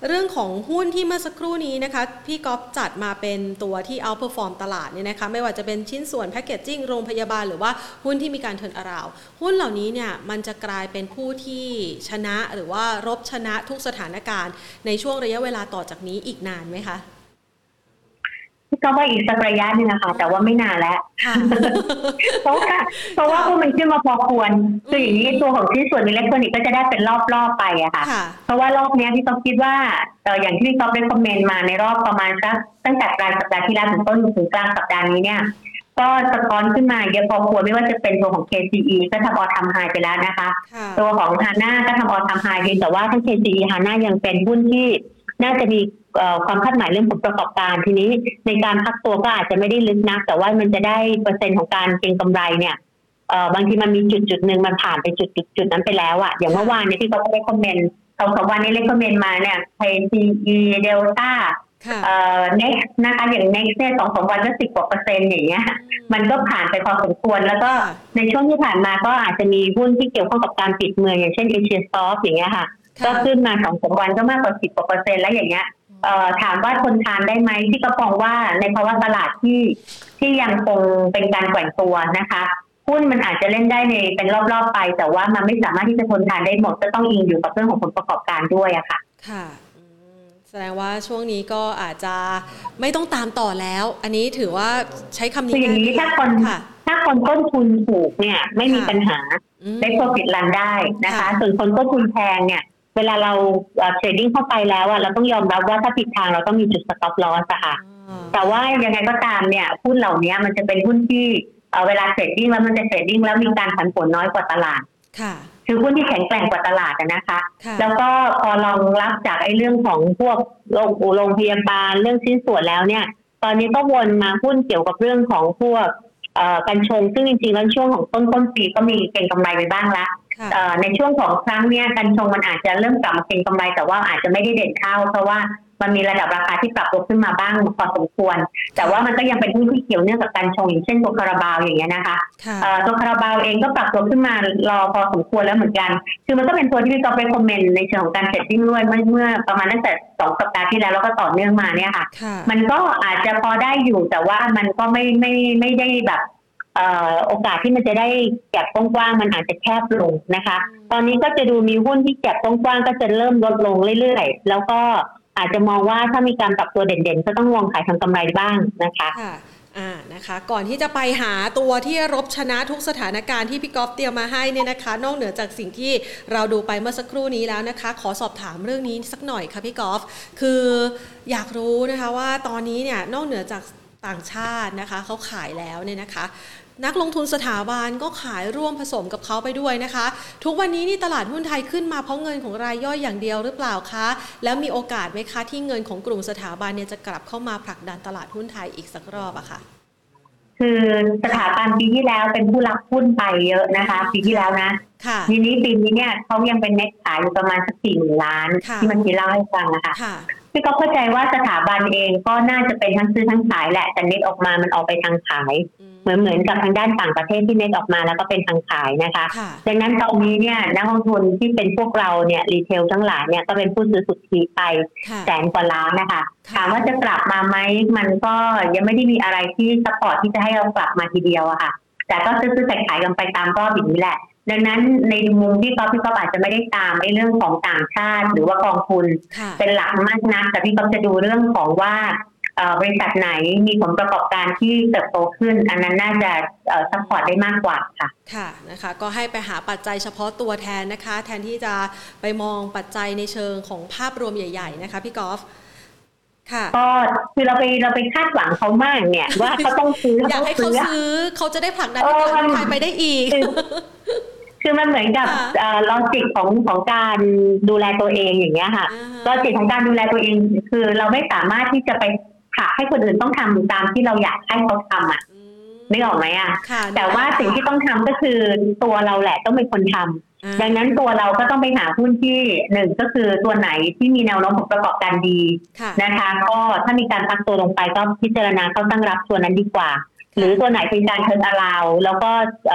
เรื่องของหุ้นที่เมื่อสักครู่นี้นะคะพี่ก๊อฟจัดมาเป็นตัวที่ outperform ตลาดเนี่ยนะคะไม่ว่าจะเป็นชิ้นส่วน packaging โรงพยาบาลหรือว่าหุ้นที่มีการเทินอราวหุ้นเหล่านี้เนี่ยมันจะกลายเป็นผู้ที่ชนะหรือว่ารบชนะทุกสถานการณ์ในช่วงระยะเวลาต่อจากนี้อีกนานไหมคะก็ว่าอีกสักระยะหนึ่งนะคะแต่ว่าไม่นานแล้วเพราะว่าเพราะว่าพวกมันขึ้นมาพอควรคืออย่างนี้ตัวของชิ้นส่วนอิเล็กทรอนิกส์ก็จะได้เป็นรอบๆไปอะค่ะ เพราะว่ารอบนี้ที่ต้องคิดว่าอย่างที่พี่ก๊อฟได้คอมเมนต์มาในรอบประมาณสักตั้งแต่กลางสัปดาห์ที่แล้วถึงต้นถึงกลางสัปดาห์นี้เนี่ย ก็สะท้อนขึ้นมาเยอะพอควรไม่ว่าจะเป็นตัวของ KCE ก็ทำออทำไฮไปแล้วนะคะ ตัวของฮาน่าก็ทำออทำไฮเพียงแต่ว่าทั้ง KCE ฮาน่ายังเป็นหุ้นที่น่าจะมีความคาดหมายเรื่องผลประกอบการทีนี้ในการพักตัวก็อาจจะไม่ได้ลึกนัก แต่ว่ามันจะได้เปอร์เซ็นต์ของการเก็งกำไรเนี่ยบางทีมันมีจุดจุดหนึ่งมันผ่านไปจุดจุดจุดนั้นไปแล้วอะอย่างเมื่อวานเนี่ยที่เขาได้คอมเมนต์สองสามวันนี้เลขคอมเมนต์มาเนี่ยไทยซีอี เดลต้าเอ่อ next นะคะอย่าง next เนี่ยสองสามวันก็สิบกว่าเปอร์เซ็นต์อย่างเงี้ยมันก็ผ่านไปพอสมควร แล้วก็ในช่วงที่ผ่านมาก็อาจจะมีหุ้นที่เกี่ยวข้องกับการปิดเมืองอย่างเช่นเอเชียซอฟอย่างเงี้ยค่ะ ก็ขึ้นมาสองสามวันก็มากกว่าสิบกว่าเปอร์เซ็นต์แล้วอย่างเงี้ยถามว่าทนทานได้ไหมที่กระปองว่าในภาวะตลาดที่ที่ยังคงเป็นการแกว่งตัวนะคะหุ้นมันอาจจะเล่นได้ในเป็นรอบๆไป แต่ว่ามันไม่สามารถที่จะทนทานได้หมดก็ต้องอิงอยู่กับเรื่องของผลประกอบการด้วยอะค่ะ ค่ะ แสดงว่าช่วงนี้ก็อาจจะไม่ต้องตามต่อแล้ว อันนี้ถือว่าใช้คำนี้คืออย่างนี้ถ้าคนถ้าคนต้นทุนถูกเนี่ยไม่มีปัญหา let profit run ได้นะคะส่วนคนต้นทุนแพงเนี่ย เวลาเรา trading เข้าไปแล้วอะเราต้องยอมรับว่าถ้าผิดทางเราต้องมีจุด stop loss อะค่ะ แต่ว่ายังไงก็ตามเนี่ยหุ้นเหล่านี้มันจะเป็นหุ้นที่เวลา trading แล้วมันจะ trading แล้วมีการผันผวนน้อยกว่าตลาดคื อหุ้นที่แข็งแกร่งกว่าตลาดนะคะ แล้วก็พอรองรับจากไอ้เรื่องของพวกโรงโรงพยาบาลเรื่องชิ้นส่วนแล้วเนี่ย ตอนนี้ก็วนมาหุ้นเกี่ยวกับเรื่องของพวกกันชงซึ่งจริงๆแล้วช่วงของต้นต้นปีก็มีเก็งกำไรไปบ้างแล้วในช่วงของครั้งเนี้ยกันชงมันอาจจะเริ่มกลับมาเก็งกำไรแต่ว่าอาจจะไม่ได้เด่นเท่าเพราะว่า มันมีระดับราคาที่ปรับตัวขึ้นมาบ้างพอสมควร แต่ว่ามันก็ยังเป็นหุ้นที่เกี่ยวเนื่องกับการชงอย่างเช่นตัวคาราบาวอย่างเงี้ยนะคะตัวคาราบาวเองก็ปรับตัวขึ้นมารอพอสมควรแล้วเหมือนกัน คือมันก็เป็นตัวที่พี่กอฟ recommend ในเชิงของการ trading ด้วยเมื่อประมาณตั้งแต่สองสัปดาห์ที่แล้วแล้วก็ต่อเนื่องมาเนี่ยค่ะ มันก็อาจจะพอได้อยู่แต่ว่ามันก็ไม่ไม่ไม่ได้แบบโอกาสที่มันจะได้ gap กว้างๆมันอาจจะแคบลงนะคะ ตอนนี้ก็จะดูมีหุ้นที่ gap กว้างๆก็จะเริ่มลดลงเรื่อยๆ แล้วก็ อาจจะมองว่าถ้ามีการปรับตัวเด่นๆ ก็ต้องลองขายทำกำไรบ้างนะคะอ่านะคะ ก่อนที่จะไปหาตัวที่รบชนะทุกสถานการณ์ที่พี่กอล์ฟเตรียมมาให้เนี่ยนะคะ นอกเหนือจากสิ่งที่เราดูไปเมื่อสักครู่นี้แล้วนะคะ ขอสอบถามเรื่องนี้สักหน่อยค่ะพี่กอล์ฟคืออยากรู้นะคะว่าตอนนี้เนี่ยนอกเหนือจากต่างชาตินะคะเขาขายแล้วเนี่ยนะคะ นักลงทุนสถาบันก็ขายร่วมผสมกับเขาไปด้วยนะคะ ทุกวันนี้นี่ตลาดหุ้นไทยขึ้นมาเพราะเงินของรายย่อยอย่างเดียวหรือเปล่าคะ แล้วมีโอกาสไหมคะที่เงินของกลุ่มสถาบันเนี่ยจะกลับเข้ามาผลักดันตลาดหุ้นไทยอีกสักรอบอะคะ่ะคือสถาบันปีที่แล้วเป็นผู้รับหุ้นไปเยอะนะคะปีที่แล้วนะทีนี้ปีนี้เนี่ยเขายังเป็นเน็ตขายอยู่ประมาณสักสี่หมื่นล้าน ที่มันที่เล่าให้ฟังนะคะ พี่ก็เข้าใจว่าสถาบันเองก็น่าจะเป็นทั้งซื้อทั้งขายแหละแต่เน็ตออกมามันออกไปทางขาย เหมือนเหมือนกับทางด้านต่างประเทศที่เน็ตออกมาแล้วก็เป็นทางขายนะคะ ดังนั้นตอนนี้เนี่ยนักลงทุนที่เป็นพวกเราเนี่ยรีเทลทั้งหลายเนี่ยก็เป็นผู้ซื้อสุทธิไปแสนกว่าล้านนะคะถามว่าจะกลับมาไหมมันก็ยังไม่ได้มีอะไรที่ support ที่จะให้เรากลับมาทีเดียวอะค่ะ แต่ก็ซื้อๆขายกันไปตามรอบอย่างนี้แหละ ดังนั้นในมุมที่ก๊อฟพี่ก๊อฟอาจจะไม่ได้ตามไอ้เรื่องของต่างชาติหรือว่ากองทุน เป็นหลักมากนักแต่พี่ก๊อฟจะดูเรื่องของว่าบริษัทไหนมีผลประกอบการที่เติบโตขึ้น อันนั้นน่าจะ support ได้มากกว่าค่ะค่ะนะคะก็ให้ไปหาปัจจัยเฉพาะตัวแทนนะคะ แทนที่จะไปมองปัจจัยในเชิงของภาพรวมใหญ่ ๆ นะคะพี่กอล์ฟก็คือเราไปเราไปคาดหวังเขามากเนี่ย ว่าเขาต้องซื้ออยากให้เขาซื้อเขาจะได้ผลักดันให้ตลาดไทยไปได้อีก คือมันเหมือนกับลอจิกของของการดูแลตัวเองอย่างเงี้ยค่ะลอจิกของการดูแลตัวเอง คือเราไม่สามารถที่จะไปผลักให้คนอื่นต้องทำตามที่เราอยากให้เขาทำอะไม่ออกไหมอะ แต่ว่าสิ่งที่ต้องทำก็คือตัวเราแหละต้องเป็นคนทำดังนั้นตัวเราก็ต้องไปหาหุ้นที่หนึ่งก็คือตัวไหนที่มีแนวโน้มผลประกอบการดีนะคะ ก็ถ้ามีการพักตัวลงไปก็พิจารณาเข้าตั้งรับตัวนั้นดีกว่า หรือตัวไหนเป็นการเทิร์นอาราว แล้วก็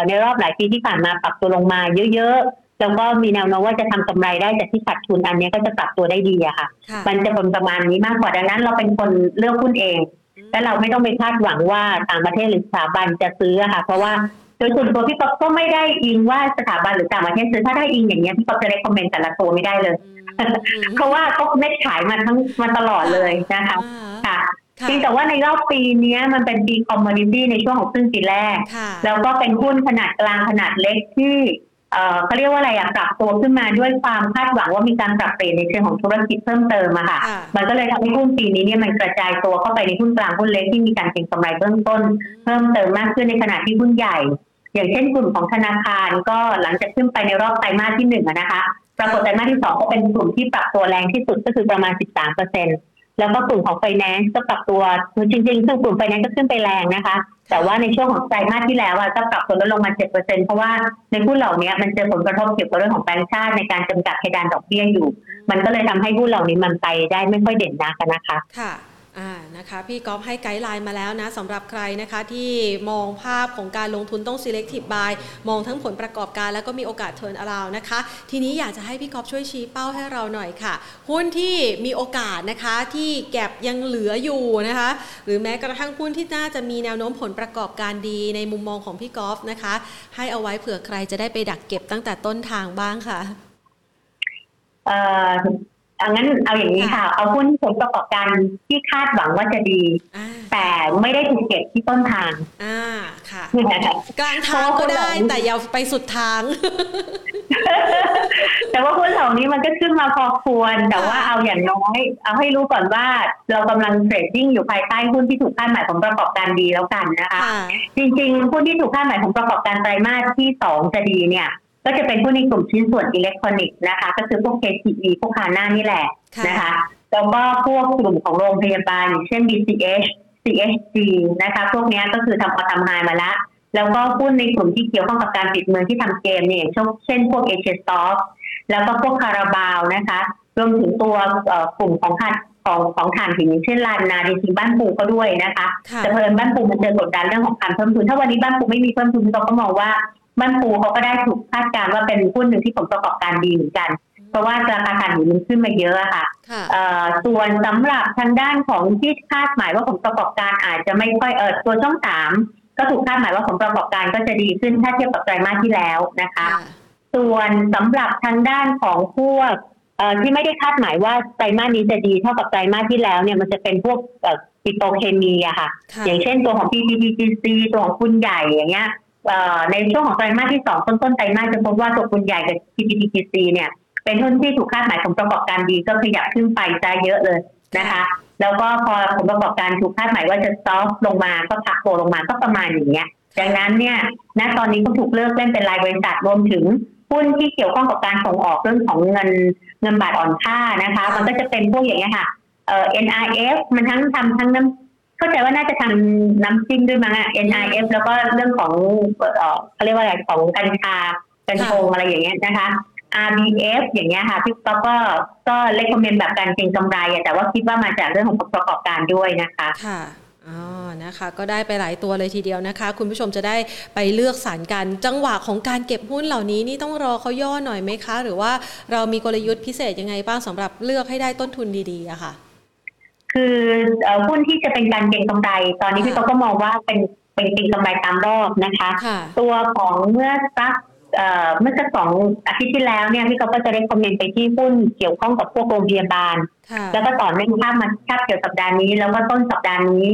ในรอบหลายปีที่ผ่านมาปรับตัวลงมาเยอะๆ แล้วก็มีแนวโน้มว่าจะทำกำไรได้จากที่ขาดทุนอันนี้ก็จะปรับตัวได้ดีอะค่ะ มันจะเป็นประมาณนี้มากกว่าดังนั้น เราเป็นคนเลือกหุ้นเอง และเราไม่ต้องไปคาดหวังว่าต่างประเทศหรือสถาบันจะซื้อค่ะ เพราะว่าโดยส่วนตัวพี่ป๊อปก็ไม่ได้อิงว่าสถาบันหรือต่างประเทศซื้อถ้าได้อิงอย่างเงี้ยพี่ป๊อปจะได้คอมเมนต์แต่ละตัวไม่ได้เลย เพราะว่าเขาไม่ขายมาทั้งมาตลอดเลยนะคะค่ะ จริงแต่ว่าในรอบปีนี้มันเป็นปีคอมมอดิตี้ในช่วงของครึ่งปีแรก แล้วก็เป็นหุ้นขนาดกลางขนาดเล็กที่เขาเรียกว่าอะไรอะปรับตัวขึ้นมาด้วยความคาดหวังว่ามีการปรับเปลี่ยนในเชิงของธุรกิจเพิ่มเติมอะค่ะ มันก็เลยทำให้หุ้นปีนี้เนี่ยมันกระจายตัวเข้าไปในหุ้นกลางหุ้นเล็กที่มีการเก็งกำไรเบื้องต้น เพิ่มเติมมากขึ้นในขณะที่หุ้นใหญ่ อย่างเช่นกลุ่มของธนาคารก็หลังจากขึ้นไปในรอบไตรมาสที่หนึ่งนะคะ ปรากฏไตรมาสที่สองก็เป็นกลุ่มที่ปรับตัวแรงที่สุดก็คือประมาณ 13เปอร์เซ็นต์ แล้วก็กลุ่มของไฟแนนซ์ก็ปรับตัวจริงๆซึ่งกลุ่มไฟแนนซ์ก็ขึ้นไปแรงนะคะ แต่ว่าในช่วงของไตรมาสที่แล้วอะก็ปรับตัวลดลงมา 7%เพราะว่าในหุ้นเหล่านี้มันเจอผลกระทบเกี่ยวกับเรื่องของแบงก์ชาติในการจำกัดเพดานดอกเบี้ยอยู่ มันก็เลยทำให้หุ้นเหล่านี้มันไปได้ไม่ค่อยเด่นนักนะคะ ค่ะ อ่านะคะพี่ก๊อฟให้ guideline มาแล้วนะสำหรับใครนะคะที่มองภาพของการลงทุนต้อง selective buy มองทั้งผลประกอบการแล้วก็มีโอกาส turn around นะคะ ทีนี้อยากจะให้พี่ก๊อฟช่วยชี้เป้าให้เราหน่อยค่ะ หุ้นที่มีโอกาสนะคะที่ gap ยังเหลืออยู่นะคะ หรือแม้กระทั่งหุ้นที่น่าจะมีแนวโน้มผลประกอบการดีในมุมมองของพี่ก๊อฟนะคะ ให้เอาไว้เผื่อใครจะได้ไปดักเก็บตั้งแต่ต้นทางบ้างค่ะ เอ่อเอางั้นเอาอย่างนี้ค่ะ เอาหุ้นผลประกอบการที่คาดหวังว่าจะดี แต่ไม่ได้ถูกเก็บที่ต้นทางอ่าค่ะกลางทางก็ได้แต่อย่าไปสุดทาง แต่ว่าหุ้นเหล่านี้มันก็ขึ้นมาพอควร แต่ว่าเอาอย่างน้อย เอาให้รู้ก่อนว่าเรากำลังเทรดดิ้งอยู่ภายใต้หุ้นที่ถูกคาดหมายผลประกอบการดีแล้วกันนะคะ จริงๆหุ้นที่ถูกคาดหมายผลประกอบการไตรมาสที่สองจะดีเนี่ย ก็จะเป็นผู้ในกลุ่มชิ้นส่วนอิเล็กทรอนิกส์นะคะ ก็คือพวก KTE พวกคาน่านี่แหละนะคะแล้วก็พวกกลุ่มของโรงพยาบาลเช่น BCH CHG นะคะ พวกนี้ก็คือทำพอทำไฮมาแล้วแล้วก็หุ้นในกลุ่มที่เกี่ยวข้องกับการปิดเมืองที่ทำเกมเนี่ยเช่นพวกเอเชสต็อกแล้วก็พวกคาราบาวนะคะ รวมถึงตัวกลุ่มของขัดของของฐานหินเช่นลานนาจริงบ้านปูก็ด้วยนะคะ แต่เพิ่มบ้านปูมันเจอกดดันเรื่องของการเพิ่มทุน ถ้าวันนี้บ้านปูไม่มีเพิ่มทุนเราก็มองว่า บ้านปูเขาก็ได้ถูกคาดการณ์ว่าเป็นหุ้นหนึ่งที่ผลประกอบการดีเหมือนกัน เพราะว่าราคาการหินมันขึ้นมาเยอะค่ะส่วนสำหรับทางด้านของที่คาดหมายว่าผลประกอบการอาจจะไม่ค่อยเออตัวช่องสามก็ถูกคาดหมายว่าผลประกอบการก็จะดีขึ้นถ้าเทียบกับไตรมาสที่แล้วนะคะ ส่วนสำหรับทางด้านของพวกที่ไม่ได้คาดหมายว่าไตรมาสนี้จะดีเท่ากับไตรมาสที่แล้วเนี่ยมันจะเป็นพวกปิโตเคมีอะค่ะ อย่างเช่นตัวของ PTTGC ตัวของคุณใหญ่อย่างเงี้ย ในช่วงของไตรมาสที่สองต้นต้นไตรมาสจะพบว่าตัวคุณใหญ่กับ PTTGC เนี่ย เป็นหุ้นที่ถูกคาดหมายผลประกอบการดีก็ขยับขึ้นไปใจเยอะเลยนะคะ แล้วก็พอผลประกอบการถูกคาดหมายว่าจะซอฟลงมาก็พักตัวลงมาก็ประมาณอย่างเงี้ยดังนั้นเนี่ยณตอนนี้ก็ถูกเลิกเล่นเป็นรายบริษัทรวมถึงหุ้นที่เกี่ยวข้องกับการส่งออกเรื่องของเงินเงินบาทอ่อนค่านะคะ มันก็จะเป็นพวกอย่างเงี้ยค่ะเอ่อ NIF มันทั้งทำทั้งน้ำ เข้าใจว่าน่าจะทำน้ำจิ้มด้วยมั้งอะ NIF แล้วก็เรื่องของเขาเรียกว่าอะไรของกัญชากัญชงอะไรอย่างเงี้ยนะคะ RBF อย่างเงี้ยค่ะพี่ป๊อปก็ก็เลคคอมเมนต์แบบการเก็งกำไรแต่ว่าคิดว่ามาจากเรื่องของประกอบการด้วยนะคะค่ะอ๋อนะคะ ก็ได้ไปหลายตัวเลยทีเดียวนะคะ คุณผู้ชมจะได้ไปเลือกสรรกันจังหวะของการเก็บหุ้นเหล่านี้นี่ต้องรอเขาย่อหน่อยไหมคะ หรือว่าเรามีกลยุทธ์พิเศษยังไงบ้างสำหรับเลือกให้ได้ต้นทุนดีๆอะค่ะ คือหุ้นที่จะเป็นการเก็งกำไร ตอนนี้พี่เขาก็มองว่าเป็นเป็นเก็งกำไรตามรอบนะคะ ตัวของเมื่อสักเมื่อสักสองอาทิตย์ที่แล้วเนี่ยพี่เขาก็จะได้คอมเมนต์ไปที่หุ้นเกี่ยวข้องกับพวกโรงพยาบาล แล้วก็ต่อเนื่องภาพมาภาพเกี่ยวสัปดาห์นี้ แล้วก็ต้นสัปดาห์นี้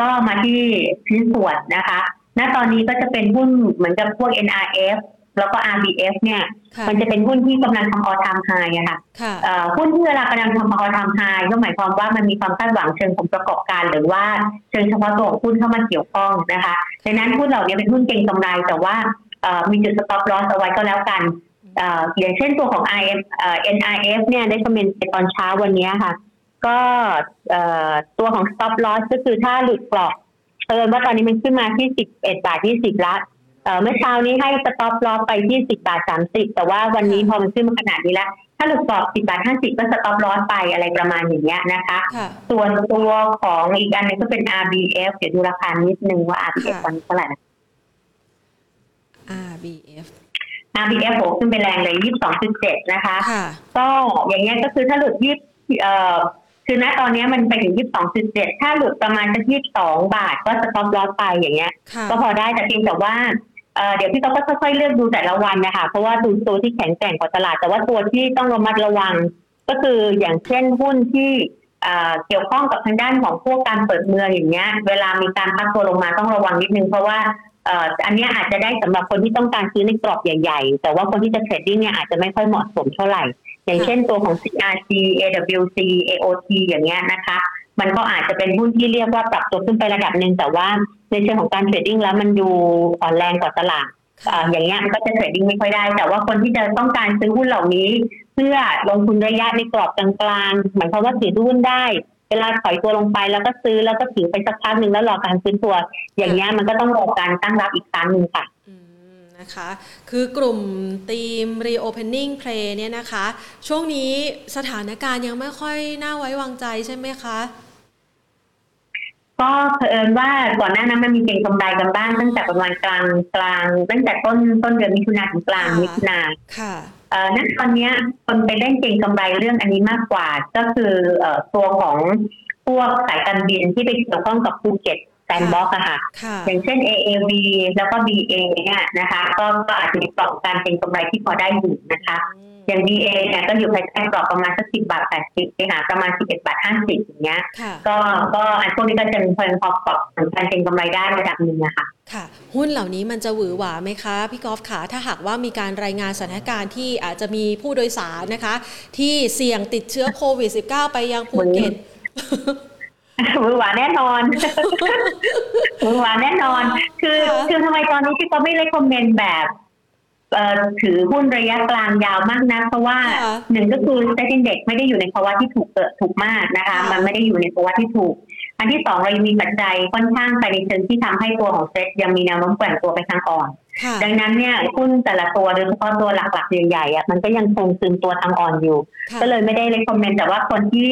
ก็มาที่ชิ้นส่วนนะคะ ณตอนนี้ก็จะเป็นหุ้นเหมือนกับพวก NRF แล้วก็ RBF เนี่ย มันจะเป็นหุ้นที่กำลังทำออทามไฮอะค่ะหุ้นที่เวลากำลังทำออทามไฮก็หมายความว่ามันมีความคาดหวังเชิงผลประกอบการ หรือว่าเชิงเฉพาะตัวหุ้นเข้ามาเกี่ยวข้องนะคะดังนั้นหุ้นเหล่านี้เป็นหุ้นเก่งกำไรแต่ว่ามีจุดสต็อปลอสเอาไว้ก็แล้วกันอย่างเช่นตัวของ IF NIF เนี่ยได้คอมเมนต์ตอนเช้าวันนี้ค่ะ ก็ตัวของ stop loss ก็คือถ้าหลุดกรอบเพิ่มว่าตอนนี้มันขึ้นมาที่ 11 บาทที่10ละ เมื่อเช้านี้ให้ stop loss ไปที่10บาท30แต่ว่าวันนี้พอมันขึ้นมาขนาดนี้แล้ว ถ้าหลุดกรอบ10บาท50ก็ stop loss ไปอะไรประมาณอย่างเงี้ยนะคะ ส่วนตัวของอีกอันนึงก็เป็น RBF เดี๋ยวดูราคานิดนึงว่า RBF ตอนนี้เท่าไหร่นะ RBF RBF โหขึ้นไปแรงเลยยี่สิบสองจุดเจ็ดนะคะ ก็อย่างเงี้ยก็คือถ้าหลุดยี่เอ่อคือณตอนนี้มันไปถึงยี่สิบสองจุดเจ็ดถ้าหลุดประมาณสักยี่สิบสองบาทก็ stop loss ไปอย่างเงี้ย ก็พอได้แต่เพียงแต่ว่า เดี๋ยวพี่ก็ค่อยๆเลือกดูแต่ละวันนะคะเพราะว่าดูตัวที่แข็งแกร่งกว่าตลาด แต่ว่าตัวที่ต้องระมัดระวัง ก็คืออย่างเช่นหุ้นที่เกี่ยวข้องกับทางด้านของพวกการเปิดเมืองอย่างเงี้ย เวลามีการพักตัวลงมาต้องระวังนิดนึง เพราะว่าอันนี้อาจจะได้สำหรับคนที่ต้องการซื้อในกรอบใหญ่ ๆ แต่ว่าคนที่จะ trading เนี่ยอาจจะไม่ค่อยเหมาะสมเท่าไหร่ อย่างเช่นตัวของ CRC AWC AOT อย่างเงี้ยนะคะ มันก็อาจจะเป็นหุ้นที่เรียกว่าปรับตัวขึ้นไประดับหนึ่งแต่ว่า ในเชิงของการเทรดดิ้งแล้วมันดูอ่อนแรงกว่าตลาดอย่างเงี้ยมันก็จะเทรดดิ้งไม่ค่อยได้ แต่ว่าคนที่จะต้องการซื้อหุ้นเหล่านี้ เพื่อลงทุนระยะในกรอบกลางๆหมายความว่าถือหุ้นได้เวลาถอยตัวลงไปแล้วก็ซื้อแล้วก็ถือไปสักพักหนึ่งแล้วรอการซื้อตัว อย่างนี้มันก็ต้องรอการตั้งรับอีกครั้งหนึ่งค่ะนะคะ คือกลุ่มทีม reopening play เนี่ยนะคะ ช่วงนี้สถานการณ์ยังไม่ค่อยน่าไว้วางใจใช่ไหมคะ ก็เผอิญว่าก่อนหน้านั้นมันมีเก่งกำไรกันบ้างตั้งแต่ประมาณกลางกลาง ตั้งแต่ต้นต้นเดือนมิถุนาถึงกลางมิถุนาค่ะเอ่อนั้นตอนนี้คนไปเล่นเก่งกำไรเรื่องอันนี้มากกว่า ก็คือเอ่อตัวของพวกสายการบินที่ไปเกี่ยวข้องกับภูเก็ตแซนบ็อกอะค่ะ อย่างเช่น AAV แล้วก็ BA เนี่ยนะคะ ก็ก็อาจจะมีกรอบการเป็นกำไรที่พอได้อยู่นะคะ อย่าง BA เนี่ยก็อยู่ภายใต้กรอบประมาณสักสิบบาทแปดสิบไปหาประมาณสิบเอ็ดบาทห้าสิบอย่างเงี้ย ก็ก็อันพวกนี้ก็จะเพิ่มพอกรอบสำคัญเป็นกำไรได้ระดับหนึ่งนะคะค่ะ หุ้นเหล่านี้มันจะหวือหวาไหมคะพี่กอล์ฟขาถ้าหากว่ามีการรายงานสถานการณ์ที่อาจจะมีผู้โดยสารนะคะ ที่เสี่ยงติดเชื้อโควิด -19 ไปยังภูเก็ตมือหวานแน่นอนมือหวานแน่นอน คือคือทำไมตอนนี้พี่ก็ไม่ได้คอมเมนต์แบบ ถือหุ้นระยะกลางยาวมากนะเพราะว่าหนึ่งก็คือเซ็นเด็กไม่ได้อยู่ในภาวะที่ถูกเกิดถูกมากนะคะ มันไม่ได้อยู่ในภาวะที่ถูก อันที่สองเรายังมีปัจจัยค่อนข้างไปในเชิงที่ทำให้ตัวของเซ็ตยังมีแนวโน้มแกว่งตัวไปทางอ่อน ดังนั้นเนี่ยหุ้นแต่ละตัวโดยเฉพาะตัวหลักๆใหญ่ๆอะมันก็ยังคงซึมตัวทางอ่อนอยู่ ก็เลยไม่ได้ recommend แต่ว่าคนที่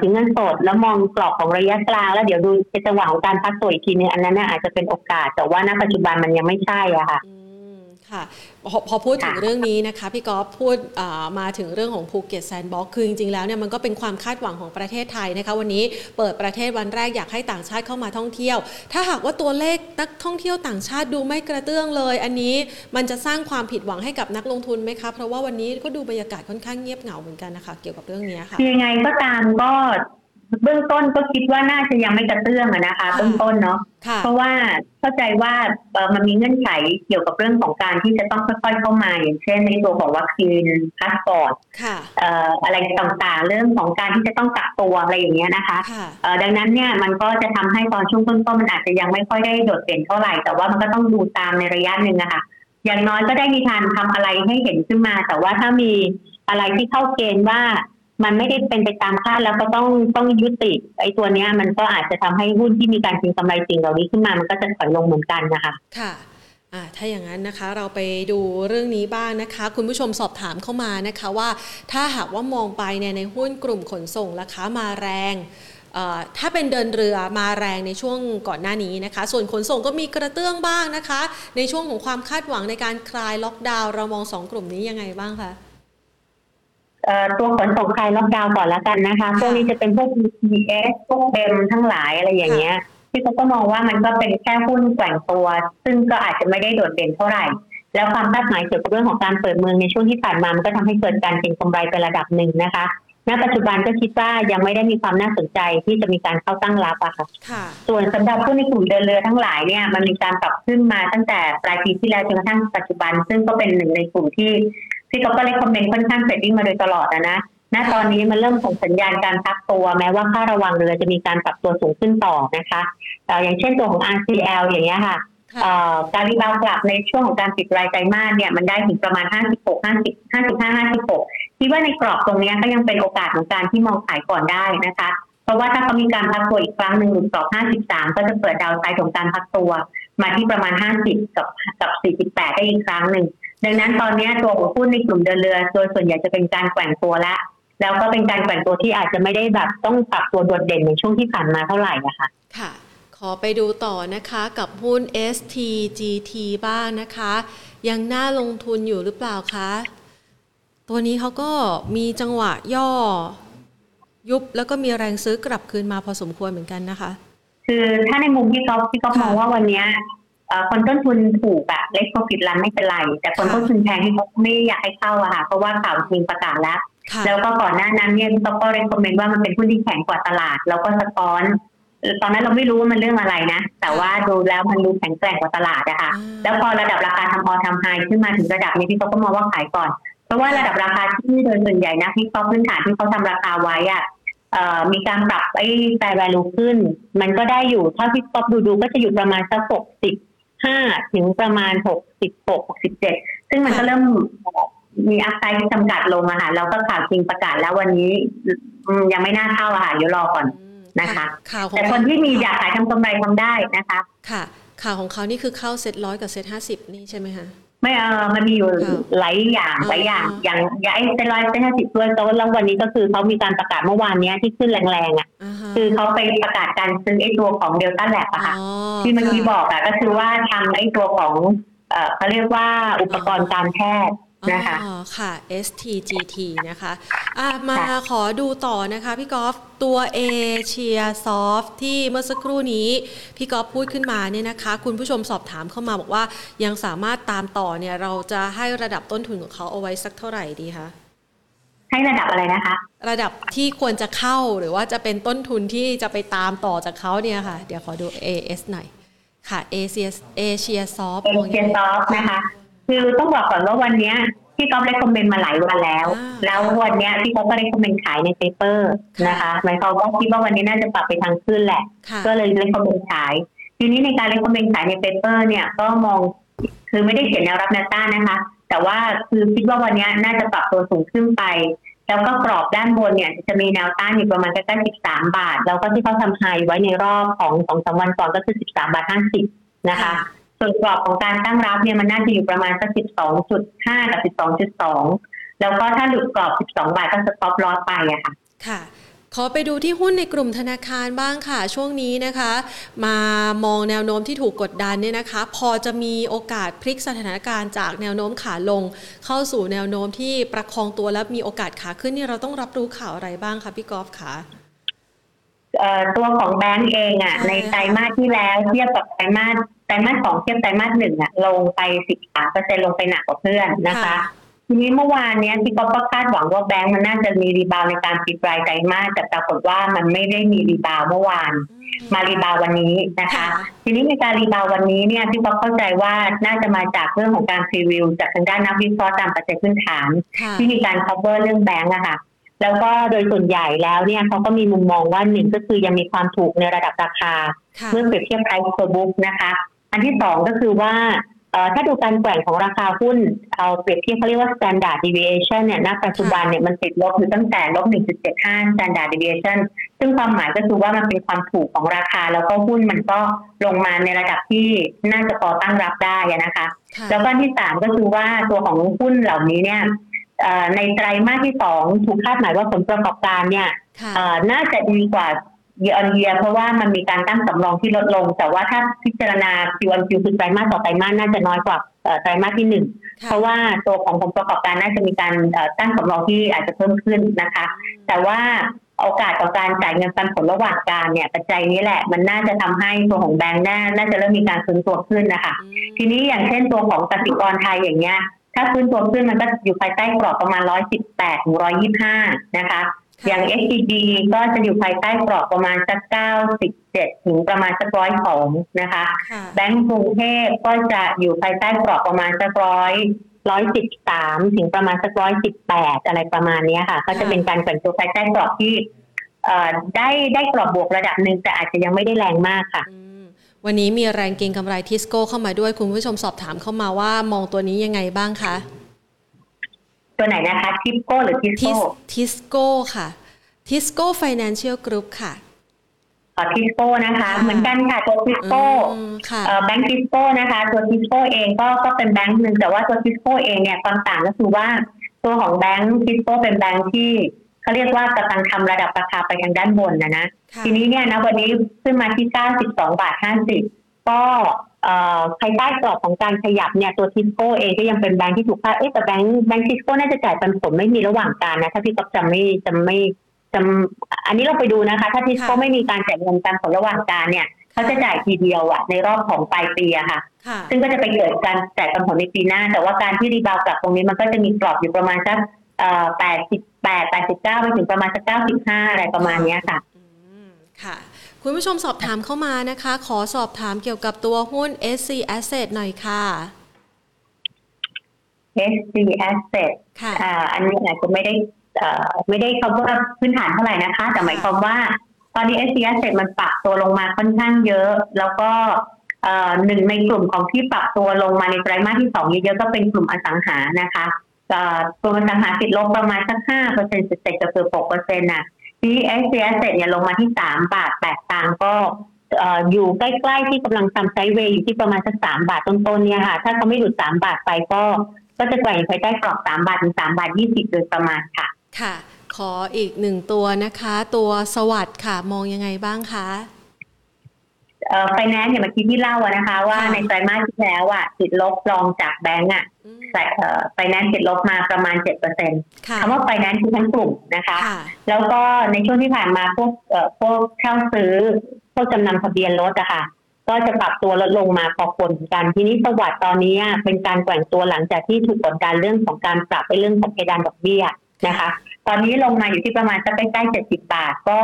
ถือเงินสดแล้วมองกรอบของระยะกลาง แล้วเดี๋ยวดูเป็นจังหวะของการพักตัวอีกทีนึงอันนั้นอาจจะเป็นโอกาสแต่ว่าณปัจจุบันมันยังไม่ใช่อะค่ะ ค่ะพอพูดถึงเรื่องนี้นะคะพี่กอล์ฟพูดมาถึงเรื่องของภูเก็ต sandbox คือจริงๆแล้วเนี่ยมันก็เป็นความคาดหวังของประเทศไทยนะคะวันนี้เปิดประเทศวันแรกอยากให้ต่างชาติเข้ามาท่องเที่ยว ถ้าหากว่าตัวเลขนักท่องเที่ยวต่างชาติดูไม่กระเตื้องเลย อันนี้มันจะสร้างความผิดหวังให้กับนักลงทุนไหมคะเพราะว่าวันนี้ก็ดูบรรยากาศค่อนข้างเงียบเหงาเหมือนกันนะคะเกี่ยวกับเรื่องนี้ค่ะยังไงก็ตามก็ เบื้องต้นก็คิดว่าน่าจะยังไม่กระเตื้องนะคะเบื้องต้นเนาะเพราะว่าเข้าใจว่ามันมีเงื่อนไขเกี่ยวกับเรื่องของการที่จะต้องค่อยๆเข้ามา อย่างเช่น ในตัวของ vaccine passport อะไรต่างๆ เรื่องของการที่จะต้องกักตัวอะไรอย่างเงี้ยนะคะดังนั้นเนี่ยมันก็จะทำให้ตอนช่วงต้นๆมันอาจจะยังไม่ค่อยได้โดดเด่นเท่าไหร่แต่ว่ามันก็ต้องดูตามในระยะหนึ่งนะคะอย่างน้อยก็ได้มีการทำอะไรให้เห็นขึ้นมา แต่ว่าถ้ามีอะไรที่เข้าเกณฑ์ว่า มันไม่ได้เป็นไปตามคาดแล้วก็ต้องต้องยุติไอ้ตัวเนี้ย มันก็อาจจะทำให้หุ้นที่มีการเก็งกำไรสิ่งเหล่านี้ขึ้นมามันก็จะถอยลงเหมือนกันนะคะค่ะอ่าถ้าอย่างนั้นนะคะเราไปดูเรื่องนี้บ้างนะคะ คุณผู้ชมสอบถามเข้ามานะคะว่า ถ้าหากว่ามองไปเนี่ยในหุ้นกลุ่มขนส่งราคามาแรงถ้าเป็นเดินเรือมาแรงในช่วงก่อนหน้านี้นะคะ ส่วนขนส่งก็มีกระเตื้องบ้างนะคะ ในช่วงของความคาดหวังในการคลายล็อกดาวน์เรามองสองกลุ่มนี้ยังไงบ้างคะ ตัวขนส่งคลายล็อกดาวน์ก่อนแล้วกันนะคะ พวกนี้จะเป็นพวก BTS พวกเบมทั้งหลายอะไรอย่างเงี้ยที่เขาก็มองว่ามันก็เป็นแค่หุ้นแกว่งตัว ซึ่งก็อาจจะไม่ได้โดดเด่นเท่าไหร่ แล้วความคาดหมายเกี่ยวกับเรื่องของการเปิดเมืองในช่วงที่ผ่านมา มันก็ทำให้เกิดการเก็งกำไรไประดับหนึ่งนะคะในณปัจจุบันก็คิดว่ายังไม่ได้มีความน่าสนใจที่จะมีการเข้าตั้งรับอะค่ะค่ะส่วนสำหรับหุ้นในกลุ่มเดินเรือทั้งหลายเนี่ยมันมีการปรับขึ้นมาตั้งแต่ปลายปีที่แล้วจนกระทั่งปัจจุบัน ซึ่งก็เป็นหนึ่งในกลุ่มที่ ที่เขาก็ recommend ค่อนข้าง trading มาโดยตลอดนะนะณตอนนี้มันเริ่มส่งสัญญาณการพักตัวแม้ว่าค่าระวางเรือจะมีการปรับตัวสูงขึ้นต่อนะคะอย่างเช่นตัวของ RCL อย่างเงี้ยค่ะการ rebound กลับในช่วงของการปิดรายไตรมาสเนี่ยมันได้ถึงประมาณ 56 50 55 56คิดว่าในกรอบตรงนี้ก็ยังเป็นโอกาสของการที่มองขายก่อนได้นะคะ เพราะว่าถ้าเขามีการพักตัวอีกครั้งหนึ่งหรือกรอบ 53 ก็จะเปิดดาวไซด์ของการพักตัว มาที่ประมาณ 50 กับกับ 48 ได้อีกครั้งหนึ่ง ดังนั้นตอนนี้ตัวของหุ้นในกลุ่มเดินเรือโดยส่วนใหญ่จะเป็นการแกว่งตัวละ แล้วก็เป็นการแกว่งตัวที่อาจจะไม่ได้แบบต้องปรับตัวโดดเด่นในช่วงที่ผ่านมาเท่าไหร่นะคะค่ะขอไปดูต่อนะคะกับหุ้น STGT บ้างนะคะ ยังน่าลงทุนอยู่หรือเปล่าคะ ตัวนี้เขาก็มีจังหวะย่อ ยุบแล้วก็มีแรงซื้อกลับคืนมาพอสมควรเหมือนกันนะคะ คือถ้าในมุมที่เขาที่เขามองว่าวันนี้ คนต้นทุนถูกอะเล็กโปรฟิตรันไม่เป็นไร แต่คนต้นทุนแพงที่เขาไม่อยากให้เข้าอะค่ะเพราะว่าข่าวจริงประกาศแล้ว แล้วก็ก่อนหน้านั้นเนี่ยเขาก็เรคคอมเมนต์ว่ามันเป็นหุ้นที่แข็งกว่าตลาด แล้วก็สะท้อนตอนนั้นเราไม่รู้ว่ามันเรื่องอะไรนะ แต่ว่าดูแล้วมันดูแข็งแกร่งกว่าตลาดนะคะแล้วพอระดับราคาทำออทำไฮขึ้นมาถึงระดับนี้พี่เขาก็มองว่าขายก่อน เพราะว่าระดับราคาที่โดยส่วนใหญ่นะพี่เขาพื้นฐานที่เขาทำราคาไว้อะมีการปรับไอ้แฟร์แวลูขึ้น มันก็ได้อยู่ ถ้าพี่ก๊อฟดูดูก็จะอยู่ประมาณสักหกสิบ ห้าถึงประมาณหกสิบหกหกสิบเจ็ดซึ่งมันก็เริ่มมีอัพไซด์จำกัดลงอะค่ะแล้วก็ข่าวจริงประกาศแล้ววันนี้ยังไม่น่าเข้าอะค่ะเดี๋ยวรอก่อนนะคะแต่คนที่มีอยากขายทำกำไรทำได้นะคะ ค่ะ ข่าวของเขานี่คือเข้าเซ็ตร้อยกับเซ็ตห้าสิบนี่ใช่ไหมคะ ไม่เออมันมีอยู่หลายอย่างหลายอย่าง อย่างอย่างไอ้เซ็ตร้อยเซ็ตห้าสิบด้วยแล้ววันนี้ก็คือเขามีการประกาศเมื่อวานนี้ที่ขึ้นแรงๆอะ คือเขาไปประกาศการซื้อไอ้ตัวของเดลต้าแลบอะค่ะ ที่เมื่อกี้บอกอะก็คือว่าทำไอ้ตัวของ เออเขาเรียกว่าอุปกรณ์การแพทย์ นะคะอ๋อค่ะ STGT นะคะอะมาขอดูต่อนะคะพี่กอล์ฟตัวเอเชียซอฟที่เมื่อสักครู่นี้ พี่กอล์ฟพูดขึ้นมาเนี่ยนะคะ คุณผู้ชมสอบถามเข้ามาบอกว่ายังสามารถตามต่อเนี่ยเราจะให้ระดับต้นทุนของเขาเอาไว้สักเท่าไหร่ดีคะให้ระดับอะไรนะคะ ระดับที่ควรจะเข้าหรือว่าจะเป็นต้นทุนที่จะไปตามต่อจากเขาเนี่ยค่ะ เดี๋ยวขอดู AS หน่อยค่ะเอเชียเอเชียซอฟเอเชียซอฟนะคะ คือต้องบอกก่อนว่าวันนี้พี่ก๊อฟ recommend มาหลายวันแล้ว แล้ววันนี้พี่ก๊อฟก็ recommend ขายใน paper นะคะหมายความว่าคิดว่าวันนี้น่าจะปรับไปทางขึ้นแหละ ก็เลย recommend ขาย ทีนี้ในการ recommend ขายใน paper เนี่ยก็มองคือไม่ได้เขียนแนวรับแนวต้านนะคะ แต่ว่าคือคิดว่าวันนี้น่าจะปรับตัวสูงขึ้นไป แล้วก็กรอบด้านบนเนี่ยจะมีแนวต้านอยู่ประมาณใกล้ๆสิบสามบาท แล้วก็ที่เขาทำ high ไว้ในรอบของสองสามวันก่อนก็คือสิบสามบาทห้าสิบนะคะ ส่วนกรอบของการตั้งรับเนี่ยมันน่าจะอยู่ประมาณสักสิบสองจุดห้ากับสิบสองจุดสองแล้วก็ถ้าหลุดกรอบสิบสองบาทก็สต็อปลอสไปอะค่ะ ค่ะขอไปดูที่หุ้นในกลุ่มธนาคารบ้างค่ะ ช่วงนี้นะคะ มามองแนวโน้มที่ถูกกดดันเนี่ยนะคะ พอจะมีโอกาสพลิกสถานการณ์จากแนวโน้มขาลง เข้าสู่แนวโน้มที่ประคองตัวและมีโอกาสขาขึ้นนี่เราต้องรับรู้ข่าวอะไรบ้างคะพี่กอล์ฟคะ ตัวของแบงก์เองอะ ในไตรมาสที่แล้วเทียบกับไตรมาสไตรมาสสองเทียบไตรมาสหนึ่งอะลงไปสิบสามเปอร์เซ็นลงไปหนักกว่าเพื่อนนะคะ ทีนี้เมื่อวานเนี้ยพี่ก็คาดหวังว่าแบงก์มันน่าจะมี rebound ในการปิดรายไตรมาสแต่ปรากฏว่ามันไม่ได้มี rebound เมื่อวาน มา rebound วันนี้นะคะ ทีนี้ในการ rebound วันนี้เนี่ยพี่ก็เข้าใจว่าน่าจะมาจากเรื่องของการ preview จากทางด้านนักวิเคราะห์ตามปัจจัยพื้นฐาน ที่มีการ cover เรื่องแบงก์อะค่ะ แล้วก็โดยส่วนใหญ่แล้วเนี่ยเขาก็มีมุมมองว่าหนึ่งก็คือยังมีความถูกในระดับราคา เมื่อเปรียบเทียบไพรซ์ per book นะคะ อันที่สองก็คือว่าถ้าดูการแกว่งของราคาหุ้น เอาเปรียบเทียบเขาเรียกว่า standard deviation เนี่ยณปัจจุบันเนี่ยมันติดลบอยู่ตั้งแต่ลบ 1.75 standard deviation ซึ่งความหมายก็คือว่ามันเป็นความถูกของราคา แล้วก็หุ้นมันก็ลงมาในระดับที่น่าจะพอตั้งรับได้นะคะ แล้วก็ที่สามก็คือว่าตัวของหุ้นเหล่านี้เนี่ย ในไตรมาสที่สองถูกคาดหมายว่าผลประกอบการเนี่ยน่าจะดีกว่าเยออนเยียเพราะว่ามันมีการตั้งสำรองที่ลดลง แต่ว่าถ้าพิจารณาคิวอันคิวคือไตรมาสต่อไตรมาสน่าจะน้อยกว่าไตรมาสที่หนึ่งเพราะว่าตัวของผลประกอบการน่าจะมีการตั้งสำรองที่อาจจะเพิ่มขึ้นนะคะ แต่ว่าโอกาสต่อการจ่ายเงินปันผลระหว่างการเนี่ยปัจจัยนี้แหละ มันน่าจะทำให้ตัวของแบงก์น่าน่าจะเริ่มมีการฟื้นตัวขึ้นนะคะ ทีนี้อย่างเช่นตัวของกสิกรไทยอย่างเงี้ย ถ้าฟื้นตัวขึ้นมันก็อยู่ภายใต้กรอบประมาณร้อยสิบแปดถึงร้อยี่ห้านะคะ อย่าง SCB ก็จะอยู่ภายใต้กรอบประมาณสัก 97 ถึงประมาณสักร้อยสองนะคะ แบงก์กรุงเทพก็จะอยู่ภายใต้กรอบประมาณสักร้อยร้อยสิบสามถึงประมาณสักร้อยสิบแปดอะไรประมาณนี้ค่ะ ก็จะเป็นการแข่งตัวภายใต้กรอบที่ได้ได้กรอบบวกระดับหนึ่งแต่อาจจะยังไม่ได้แรงมากค่ะ วันนี้มีแรงเก็งกำไรทิสโก้เข้ามาด้วยคุณผู้ชมสอบถามเข้ามาว่ามองตัวนี้ยังไงบ้างคะ ตัวไหนนะคะทิสโก้หรือทิสโก้ทิสโก้ค่ะทิสโก้ไฟแนนเชียลกรุ๊ปค่ะทิสโก้นะคะ เหมือนกันค่ะตัวทิสโก้แบงก์ทิสโก้นะคะ ตัวทิสโก้เองก็ก็เป็นแบงก์หนึ่งแต่ว่าตัวทิสโก้เองเนี่ยความต่างก็คือว่าตัวของแบงก์ทิสโก้เป็นแบงก์ที่ เขาเรียกว่ากำลังทำระดับราคาไปทางด้านบนนะนะ ทีนี้เนี่ยนะวันนี้ขึ้นมาที่ 92 บาท 50 ก็ภายใต้กรอบของการขยับเนี่ยตัวทิสโก้เองก็ยังเป็นแบงค์ที่ถูกค่าเอ๊ะแต่แบงค์แบงค์ทิสโก้น่าจะจ่ายปันผลไม่มีระหว่างกาลนะถ้าพี่ก๊อฟจำไม่จำไม่จำอันนี้เราไปดูนะคะ ถ้าทิสโก้ไม่มีการจ่ายเงินปันผลระหว่างกาลเนี่ยเขาจะจ่ายทีเดียวอะในรอบของปลายปีอะค่ะ ซึ่งก็จะไปเกิดการจ่ายปันผลในปีหน้า แต่ว่าการที่ rebound กลับตรงนี้มันก็จะมีกรอบอยู่ประมาณสักแปดสิบ แปดแปดสิบเก้าไปถึงประมาณสักเก้าสิบห้าอะไรประมาณนี้ค่ะค่ะ คุณผู้ชมสอบถามเข้ามานะคะ ขอสอบถามเกี่ยวกับตัวหุ้น SC Asset หน่อยค่ะ SC Asset ค่ะอันนี้อาจจะไม่ได้ไม่ได้คำว่าพื้นฐานเท่าไหร่นะคะ แต่หมายความว่า ตอนนี้ SC Asset มันปรับตัวลงมาค่อนข้างเยอะ แล้วก็หนึ่งในกลุ่มของที่ปรับตัวลงมาในไตรมาสที่สองเยอะๆก็เป็นกลุ่มอสังหานะคะ ตัวอสังหาติดลบประมาณสักห้าเปอร์เซ็นต์เศษจะเกือบหกเปอร์เซ็นต์น่ะที่ SC Asset เนี่ยลงมาที่สามบาทแปดตังก็อยู่ใกล้ๆที่กำลังทำ sideway อยู่ที่ประมาณสักสามบาทต้นๆเนี่ยค่ะ ถ้าเขาไม่หลุดสามบาทไปก็ ก็จะแกว่งไปได้กรอบสามบาทถึงสามบาทยี่สิบโดยประมาณค่ะ ค่ะ ขออีกหนึ่งตัวนะคะ ตัว SAWAD ค่ะ มองยังไงบ้างคะ ไฟแนนซ์เนี่ยเมื่อกี้ที่เล่าอะนะคะ ว่าในไตรมาสที่แล้วอะติดลบรองจากแบงก์อะไฟแนนซ์ติดลบมาประมาณเจ็ดเปอร์เซ็นต์คำว่าไฟแนนซ์คือทั้งกลุ่มนะคะ แล้วก็ในช่วงที่ผ่านมาพวกพวกเช่าซื้อ พวกจำนำทะเบียนรถอะค่ะ ก็จะปรับตัวลดลงมาพอควรกัน ทีนี้สวัสด์ตอนนี้เป็นการแกว่งตัวหลังจากที่ถูกกดดันเรื่องของการปรับไปเรื่องของเพดานดอกเบี้ยนะคะ ตอนนี้ลงมาอยู่ที่ประมาณสักใกล้ๆเจ็ดสิบบาทก็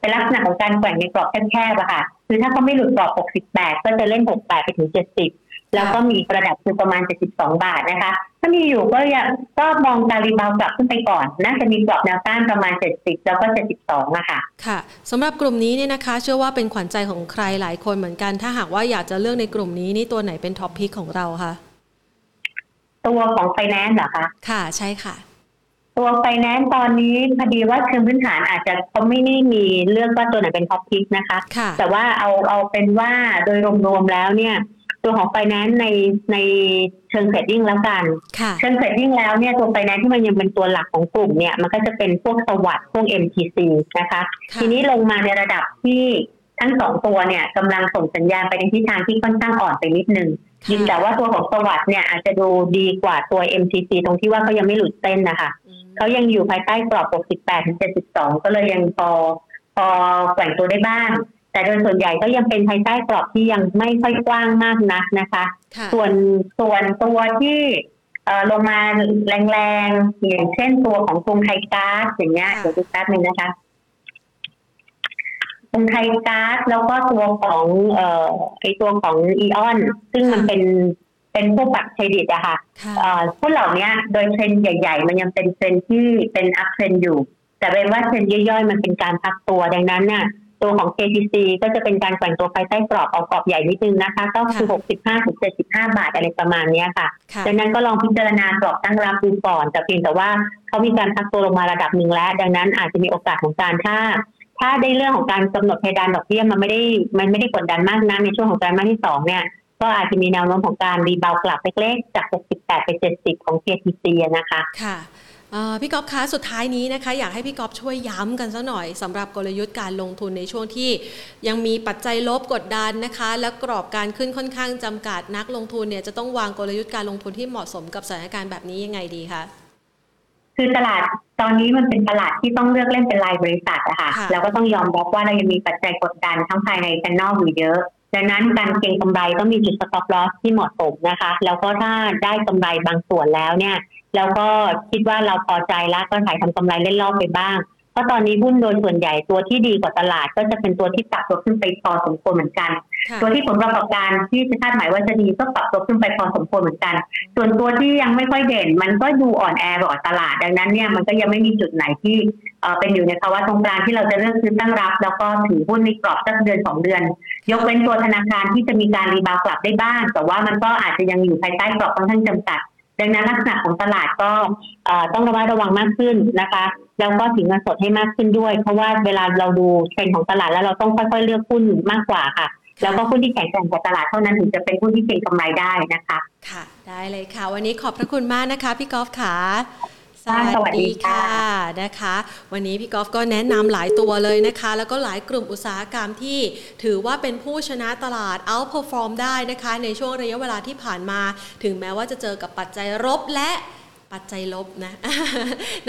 เป็นลักษณะของการแกว่งในกรอบแคบๆอะค่ะ คือถ้าเขาไม่หลุดกรอบ 68 ก็จะเล่น 68 ไปถึง 70 แล้วก็มีประดับคือประมาณ 72 บาทนะคะ ถ้ามีอยู่ก็อยากก็มองการ rebound กลับขึ้นไปก่อน น่าจะมีกรอบแนวต้านประมาณ 70 แล้วก็ 72นะคะค่ะสำหรับกลุ่มนี้เนี่ยนะคะ เชื่อว่าเป็นขวัญใจของใครหลายคนเหมือนกัน ถ้าหากว่าอยากจะเลือกในกลุ่มนี้นี่ตัวไหนเป็น top pick ของเราคะตัวของไฟแนนซ์เหรอคะ ค่ะใช่ค่ะ ตัวไฟแนนซ์ตอนนี้พอดีว่าเชิงพื้นฐานอาจจะเขาไม่ได้มีเลือกว่าตัวไหนเป็น top pick นะคะ แต่ว่าเอาเอาเป็นว่าโดยรวมๆแล้วเนี่ย ตัวของไฟแนนซ์ในในเชิง trading แล้วกันเชิง trading แล้วเนี่ยตัวไฟแนนซ์ที่มันยังเป็นตัวหลักของกลุ่มเนี่ย มันก็จะเป็นพวก SAWAD พวก MTC นะคะ ทีนี้ลงมาในระดับที่ทั้งสองตัวเนี่ยกำลังส่งสัญญาณไปในทิศทางที่ค่อนข้างอ่อนไปนิดนึงยิงแต่ว่าตัวของสวัสด์เนี่ยอาจจะดูดีกว่าตัว MTC ตรงที่ว่าเขายังไม่หลุดเส้นนะคะ เขายังอยู่ภายใต้กรอบ 68 ถึง 72 ก็เลยยังพอพอแกว่งตัวได้บ้าง แต่โดยส่วนใหญ่ก็ยังเป็นภายใต้กรอบที่ยังไม่ค่อยกว้างมากนักนะคะ ส่วนส่วนตัวที่ลงมาแรงๆ อย่างเช่นตัวของกรุงไทยการ์ดอย่างเงี้ยเดี๋ยวดูแป๊บนึงนะคะกรุงไทยการ์ดแล้วก็ตัวของเอ่อไอตัวของอีออน ซึ่งมันเป็น เป็นพวกบัตรเครดิตอะค่ะพวกเหล่านี้โดยเทรนใหญ่ ๆ มันยังเป็นเทรนที่เป็น uptrend อยู่ แต่เป็นว่าเทรนย่อยๆ มันเป็นการพักตัวดังนั้นเนี่ยตัวของ KTC ก็จะเป็นการแกว่งตัวภายใต้กรอบเอากรอบใหญ่นิดนึงนะคะ ก็คือ 65ถึง75 บาทอะไรประมาณนี้ค่ะดังนั้นก็ลองพิจารณากรอบตั้งรับดูก่อนแต่เพียงแต่ว่าเขามีการพักตัวลงมาระดับหนึ่งแล้ว ดังนั้นอาจจะมีโอกาสของการถ้า ถ้าได้เรื่องของการกำหนดเพดานดอกเบี้ยมันไม่ได้มันไม่ได้กดดันมากนะในช่วงของไตรมาสที่สองเนี่ย ก็อาจจะมีแนวโน้มของการ rebound กลับเล็กๆ จาก 68 ไป 70 ของ KTC นะคะ ค่ะพี่ก๊อฟคะสุดท้ายนี้นะคะ อยากให้พี่ก๊อฟช่วยย้ำกันสักหน่อยสำหรับกลยุทธ์การลงทุนในช่วงที่ยังมีปัจจัยลบกดดันนะคะ และกรอบการขึ้นค่อนข้างจำกัดนักลงทุนเนี่ยจะต้องวางกลยุทธ์การลงทุนที่เหมาะสมกับสถานการณ์แบบนี้ยังไงดีคะคือตลาดตอนนี้มันเป็นตลาดที่ต้องเลือกเล่นเป็นรายบริษัทอะค่ะแล้วก็ต้องยอมรับว่าเรายังมีปัจจัยกดดันทั้งภายในและนอกอยู่เยอะ ดังนั้นการเก็งกำไรต้องมีจุดสต็อปลอสที่เหมาะสมนะคะ แล้วก็ถ้าได้กำไรบางส่วนแล้วเนี่ย แล้วก็คิดว่าเราพอใจแล้วก็ถ่ายทำกำไรเล่นรอบไปบ้าง เพราะตอนนี้หุ้นโดยส่วนใหญ่ตัวที่ดีกว่าตลาด ก็จะเป็นตัวที่ปรับตัวขึ้นไปพอสมควรเหมือนกัน ตัวที่ผลประกอบการที่จะคาดหมายว่าจะดีก็ปรับตัวขึ้นไปพอสมควรเหมือนกัน ส่วนตัวที่ยังไม่ค่อยเด่น มันก็ดูอ่อนแอกว่าตลาด ดังนั้นเนี่ยมันก็ยังไม่มีจุดไหนที่เป็นอยู่ในภาวะตรงกลางที่เราจะเลือกซื้อตั้งรับ แล้วก็ถือหุ้นในกรอบสักเดือนสองเดือน ยกเว้นตัวธนาคารที่จะมีการ rebound กลับได้บ้าง แต่ว่ามันก็อาจจะยังอยู่ภายใต้กรอบค่อนข้างจำกัดดังนั้นลักษณะของตลาดก็ต้องระมัดระวังมากขึ้นนะคะแล้วก็ถือเงินสดให้มากขึ้นด้วย เพราะว่าเวลาเราดูเทรนของตลาดแล้วเราต้องค่อยๆเลือกหุ้นมากกว่าค่ะ แล้วก็หุ้นที่แข็งแกร่งกว่าตลาดเท่านั้นถึงจะเป็นหุ้นที่เก็งกำไรได้นะคะ ค่ะ ได้เลยค่ะ วันนี้ขอบพระคุณมากนะคะพี่กอล์ฟค่ะสวัสดีค่ะนะคะ วันนี้พี่กอล์ฟก็แนะนำหลายตัวเลยนะคะ แล้วก็หลายกลุ่มอุตสาหกรรมที่ถือว่าเป็นผู้ชนะตลาด outperform ได้นะคะ ในช่วงระยะเวลาที่ผ่านมา ถึงแม้ว่าจะเจอกับปัจจัยลบและ ปัจจัยลบนะ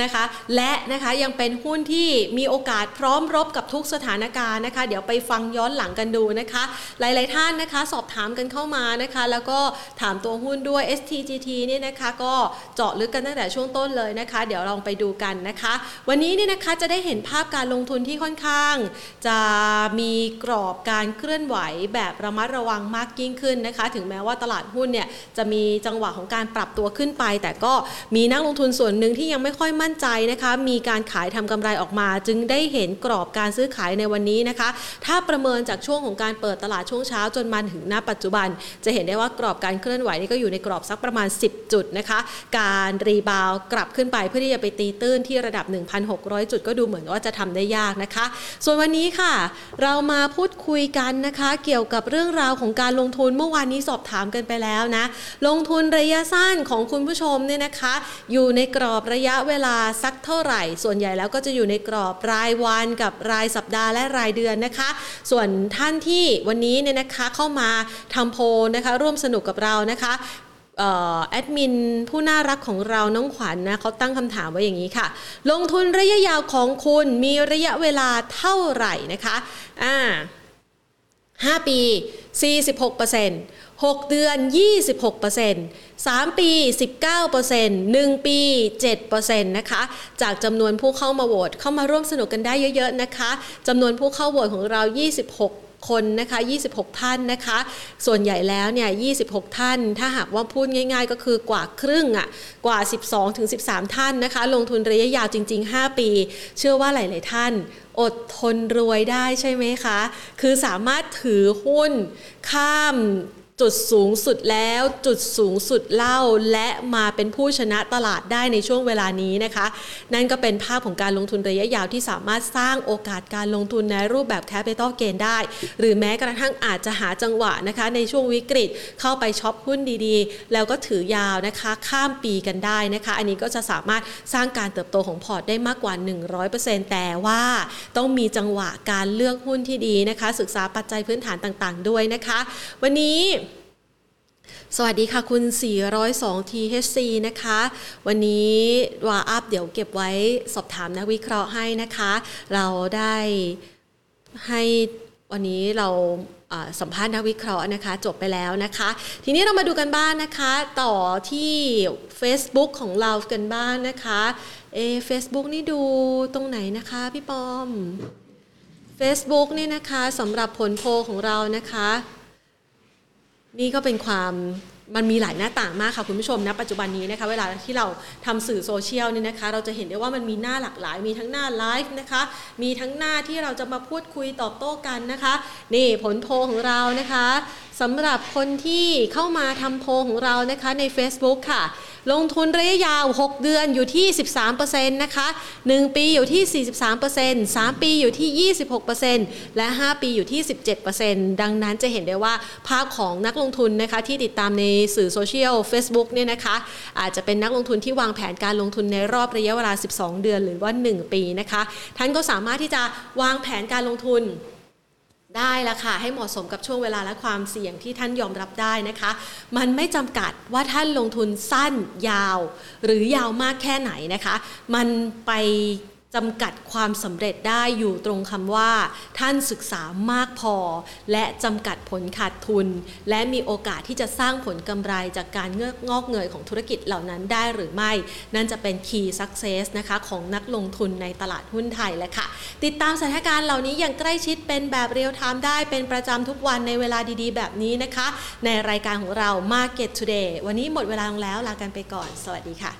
นะคะ และนะคะยังเป็นหุ้นที่มีโอกาสพร้อมรบกับทุกสถานการณ์นะคะ เดี๋ยวไปฟังย้อนหลังกันดูนะคะ หลาย ๆ ท่านนะคะ สอบถามกันเข้ามานะคะ แล้วก็ถามตัวหุ้นด้วย STGT นี่นะคะ ก็เจาะลึกกันตั้งแต่ช่วงต้นเลยนะคะ เดี๋ยวลองไปดูกันนะคะ วันนี้นี่นะคะจะได้เห็นภาพการลงทุนที่ค่อนข้าง จะมีกรอบการเคลื่อนไหวแบบระมัดระวังมากยิ่งขึ้นนะคะ ถึงแม้ว่าตลาดหุ้นเนี่ยจะมีจังหวะของการปรับตัวขึ้นไป แต่ก็มีนักลงทุนส่วนหนึ่งที่ยังไม่ค่อยมั่นใจนะคะ มีการขายทำกำไรออกมา จึงได้เห็นกรอบการซื้อขายในวันนี้นะคะ ถ้าประเมินจากช่วงของการเปิดตลาดช่วงเช้าจนมาถึงณปัจจุบัน จะเห็นได้ว่ากรอบการเคลื่อนไหวนี่ก็อยู่ในกรอบสักประมาณ 10 จุดนะคะ การรีบาวกลับขึ้นไปเพื่อที่จะไปตีตื้นที่ระดับ 1,600 จุดก็ดูเหมือนว่าจะทำได้ยากนะคะ ส่วนวันนี้ค่ะ เรามาพูดคุยกันนะคะ เกี่ยวกับเรื่องราวของการลงทุนเมื่อวานนี้สอบถามกันไปแล้วนะ ลงทุนระยะสั้นของคุณผู้ชมเนี่ยนะคะอยู่ในกรอบระยะเวลาสักเท่าไหร่ ส่วนใหญ่แล้วก็จะอยู่ในกรอบรายวันกับรายสัปดาห์และรายเดือนนะคะ ส่วนท่านที่วันนี้เนี่ยนะคะเข้ามาทำโพนะคะร่วมสนุกกับเรานะคะแอดมินผู้น่ารักของเราน้องขวัญนนะเขาตั้งคำถามไว้อย่างนี้ค่ะ ลงทุนระยะยาวของคุณมีระยะเวลาเท่าไหร่นะคะอ่า 5 ปี 46% 6 เดือน 26% 3 ปี 19% 1 ปี 7%นะคะ จากจำนวนผู้เข้ามาโหวตเข้ามาร่วมสนุกกันได้เยอะ ๆ นะคะจำนวนผู้เข้าโหวตของเรา 26 คนนะคะ 26 ท่านนะคะ ส่วนใหญ่แล้วเนี่ย 26 ท่าน ถ้าหากว่าพูดง่าย ๆ ก็คือกว่าครึ่งอะ่ะ กว่า 12ถึง13 ท่านนะคะ ลงทุนระยะยาวจริง ๆ 5 ปี เชื่อว่าหลาย ๆ ท่านอดทนรวยได้ใช่ไหมคะ คือสามารถถือหุ้นข้าม จุดสูงสุดแล้ว จุดสูงสุดเล่าและมาเป็นผู้ชนะตลาดได้ในช่วงเวลานี้นะคะ นั่นก็เป็นภาพของการลงทุนระยะยาวที่สามารถสร้างโอกาสการลงทุนในรูปแบบ Capital Gain ได้ หรือแม้กระทั่งอาจจะหาจังหวะนะคะ ในช่วงวิกฤตเข้าไปช็อปหุ้นดีๆ แล้วก็ถือยาวนะคะ ข้ามปีกันได้นะคะ อันนี้ก็จะสามารถสร้างการเติบโตของพอร์ตได้มากกว่า 100%แต่ว่าต้องมีจังหวะการเลือกหุ้นที่ดีนะคะ ศึกษาปัจจัยพื้นฐานต่างๆ ด้วยนะคะ วันนี้ สวัสดีค่ะคุณ 402 THC นะคะ วันนี้วาอัพเดี๋ยวเก็บไว้สอบถามนักวิเคราะห์ให้นะคะ เราได้ให้วันนี้เราสัมภาษณ์นักวิเคราะห์นะคะ จบไปแล้วนะคะ ทีนี้เรามาดูกันบ้านนะคะ ต่อที่ Facebook ของเรากันบ้านนะคะเอ Facebook นี่ดูตรงไหนนะคะพี่ปอม Facebook นี่นะคะสำหรับผลโพของเรานะคะ นี่ก็เป็นความมันมีหลายหน้าต่างมากค่ะคุณผู้ชมนะปัจจุบันนี้นะคะเวลาที่เราทำสื่อโซเชียลเนี่ยนะคะ เราจะเห็นได้ว่ามันมีหน้าหลากหลาย มีทั้งหน้าไลฟ์นะคะ มีทั้งหน้าที่เราจะมาพูดคุยตอบโต้กันนะคะ นี่ผลโพของเรานะคะ สำหรับคนที่เข้ามาทำโพของเรานะคะใน Facebook ค่ะ ลงทุนระยะยาว 6 เดือนอยู่ที่ 13%นะคะ 1 ปีอยู่ที่ 43% 3 ปีอยู่ที่ 26%และ 5 ปีอยู่ที่ 17%ดังนั้นจะเห็นได้ว่าภาพของนักลงทุนนะคะที่ติดตามในสื่อโซเชียล Facebook เนี่ยนะคะอาจจะเป็นนักลงทุนที่วางแผนการลงทุนในรอบระยะเวลา 12 เดือนหรือว่า 1 ปีนะคะ ท่านก็สามารถที่จะวางแผนการลงทุน ได้ละค่ะ ให้เหมาะสมกับช่วงเวลาและความเสี่ยงที่ท่านยอมรับได้นะคะ มันไม่จำกัดว่าท่านลงทุนสั้นยาว หรือยาวมากแค่ไหนนะคะ มันไป จำกัดความสำเร็จได้อยู่ตรงคำว่า ท่านศึกษามากพอ และจำกัดผลขาดทุน และมีโอกาสที่จะสร้างผลกำไรจากการเงือกงอกเงยของธุรกิจเหล่านั้นได้หรือไม่ นั่นจะเป็น Key Success นะคะของนักลงทุนในตลาดหุ้นไทยแหละค่ะ ติดตามสถานการณ์เหล่านี้อย่างใกล้ชิดเป็นแบบ real-time ได้เป็นประจำทุกวันในเวลาดีๆ แบบนี้นะคะ ในรายการของเรา Market Today วันนี้หมดเวลาลงแล้วลากันไปก่อน สวัสดีค่ะ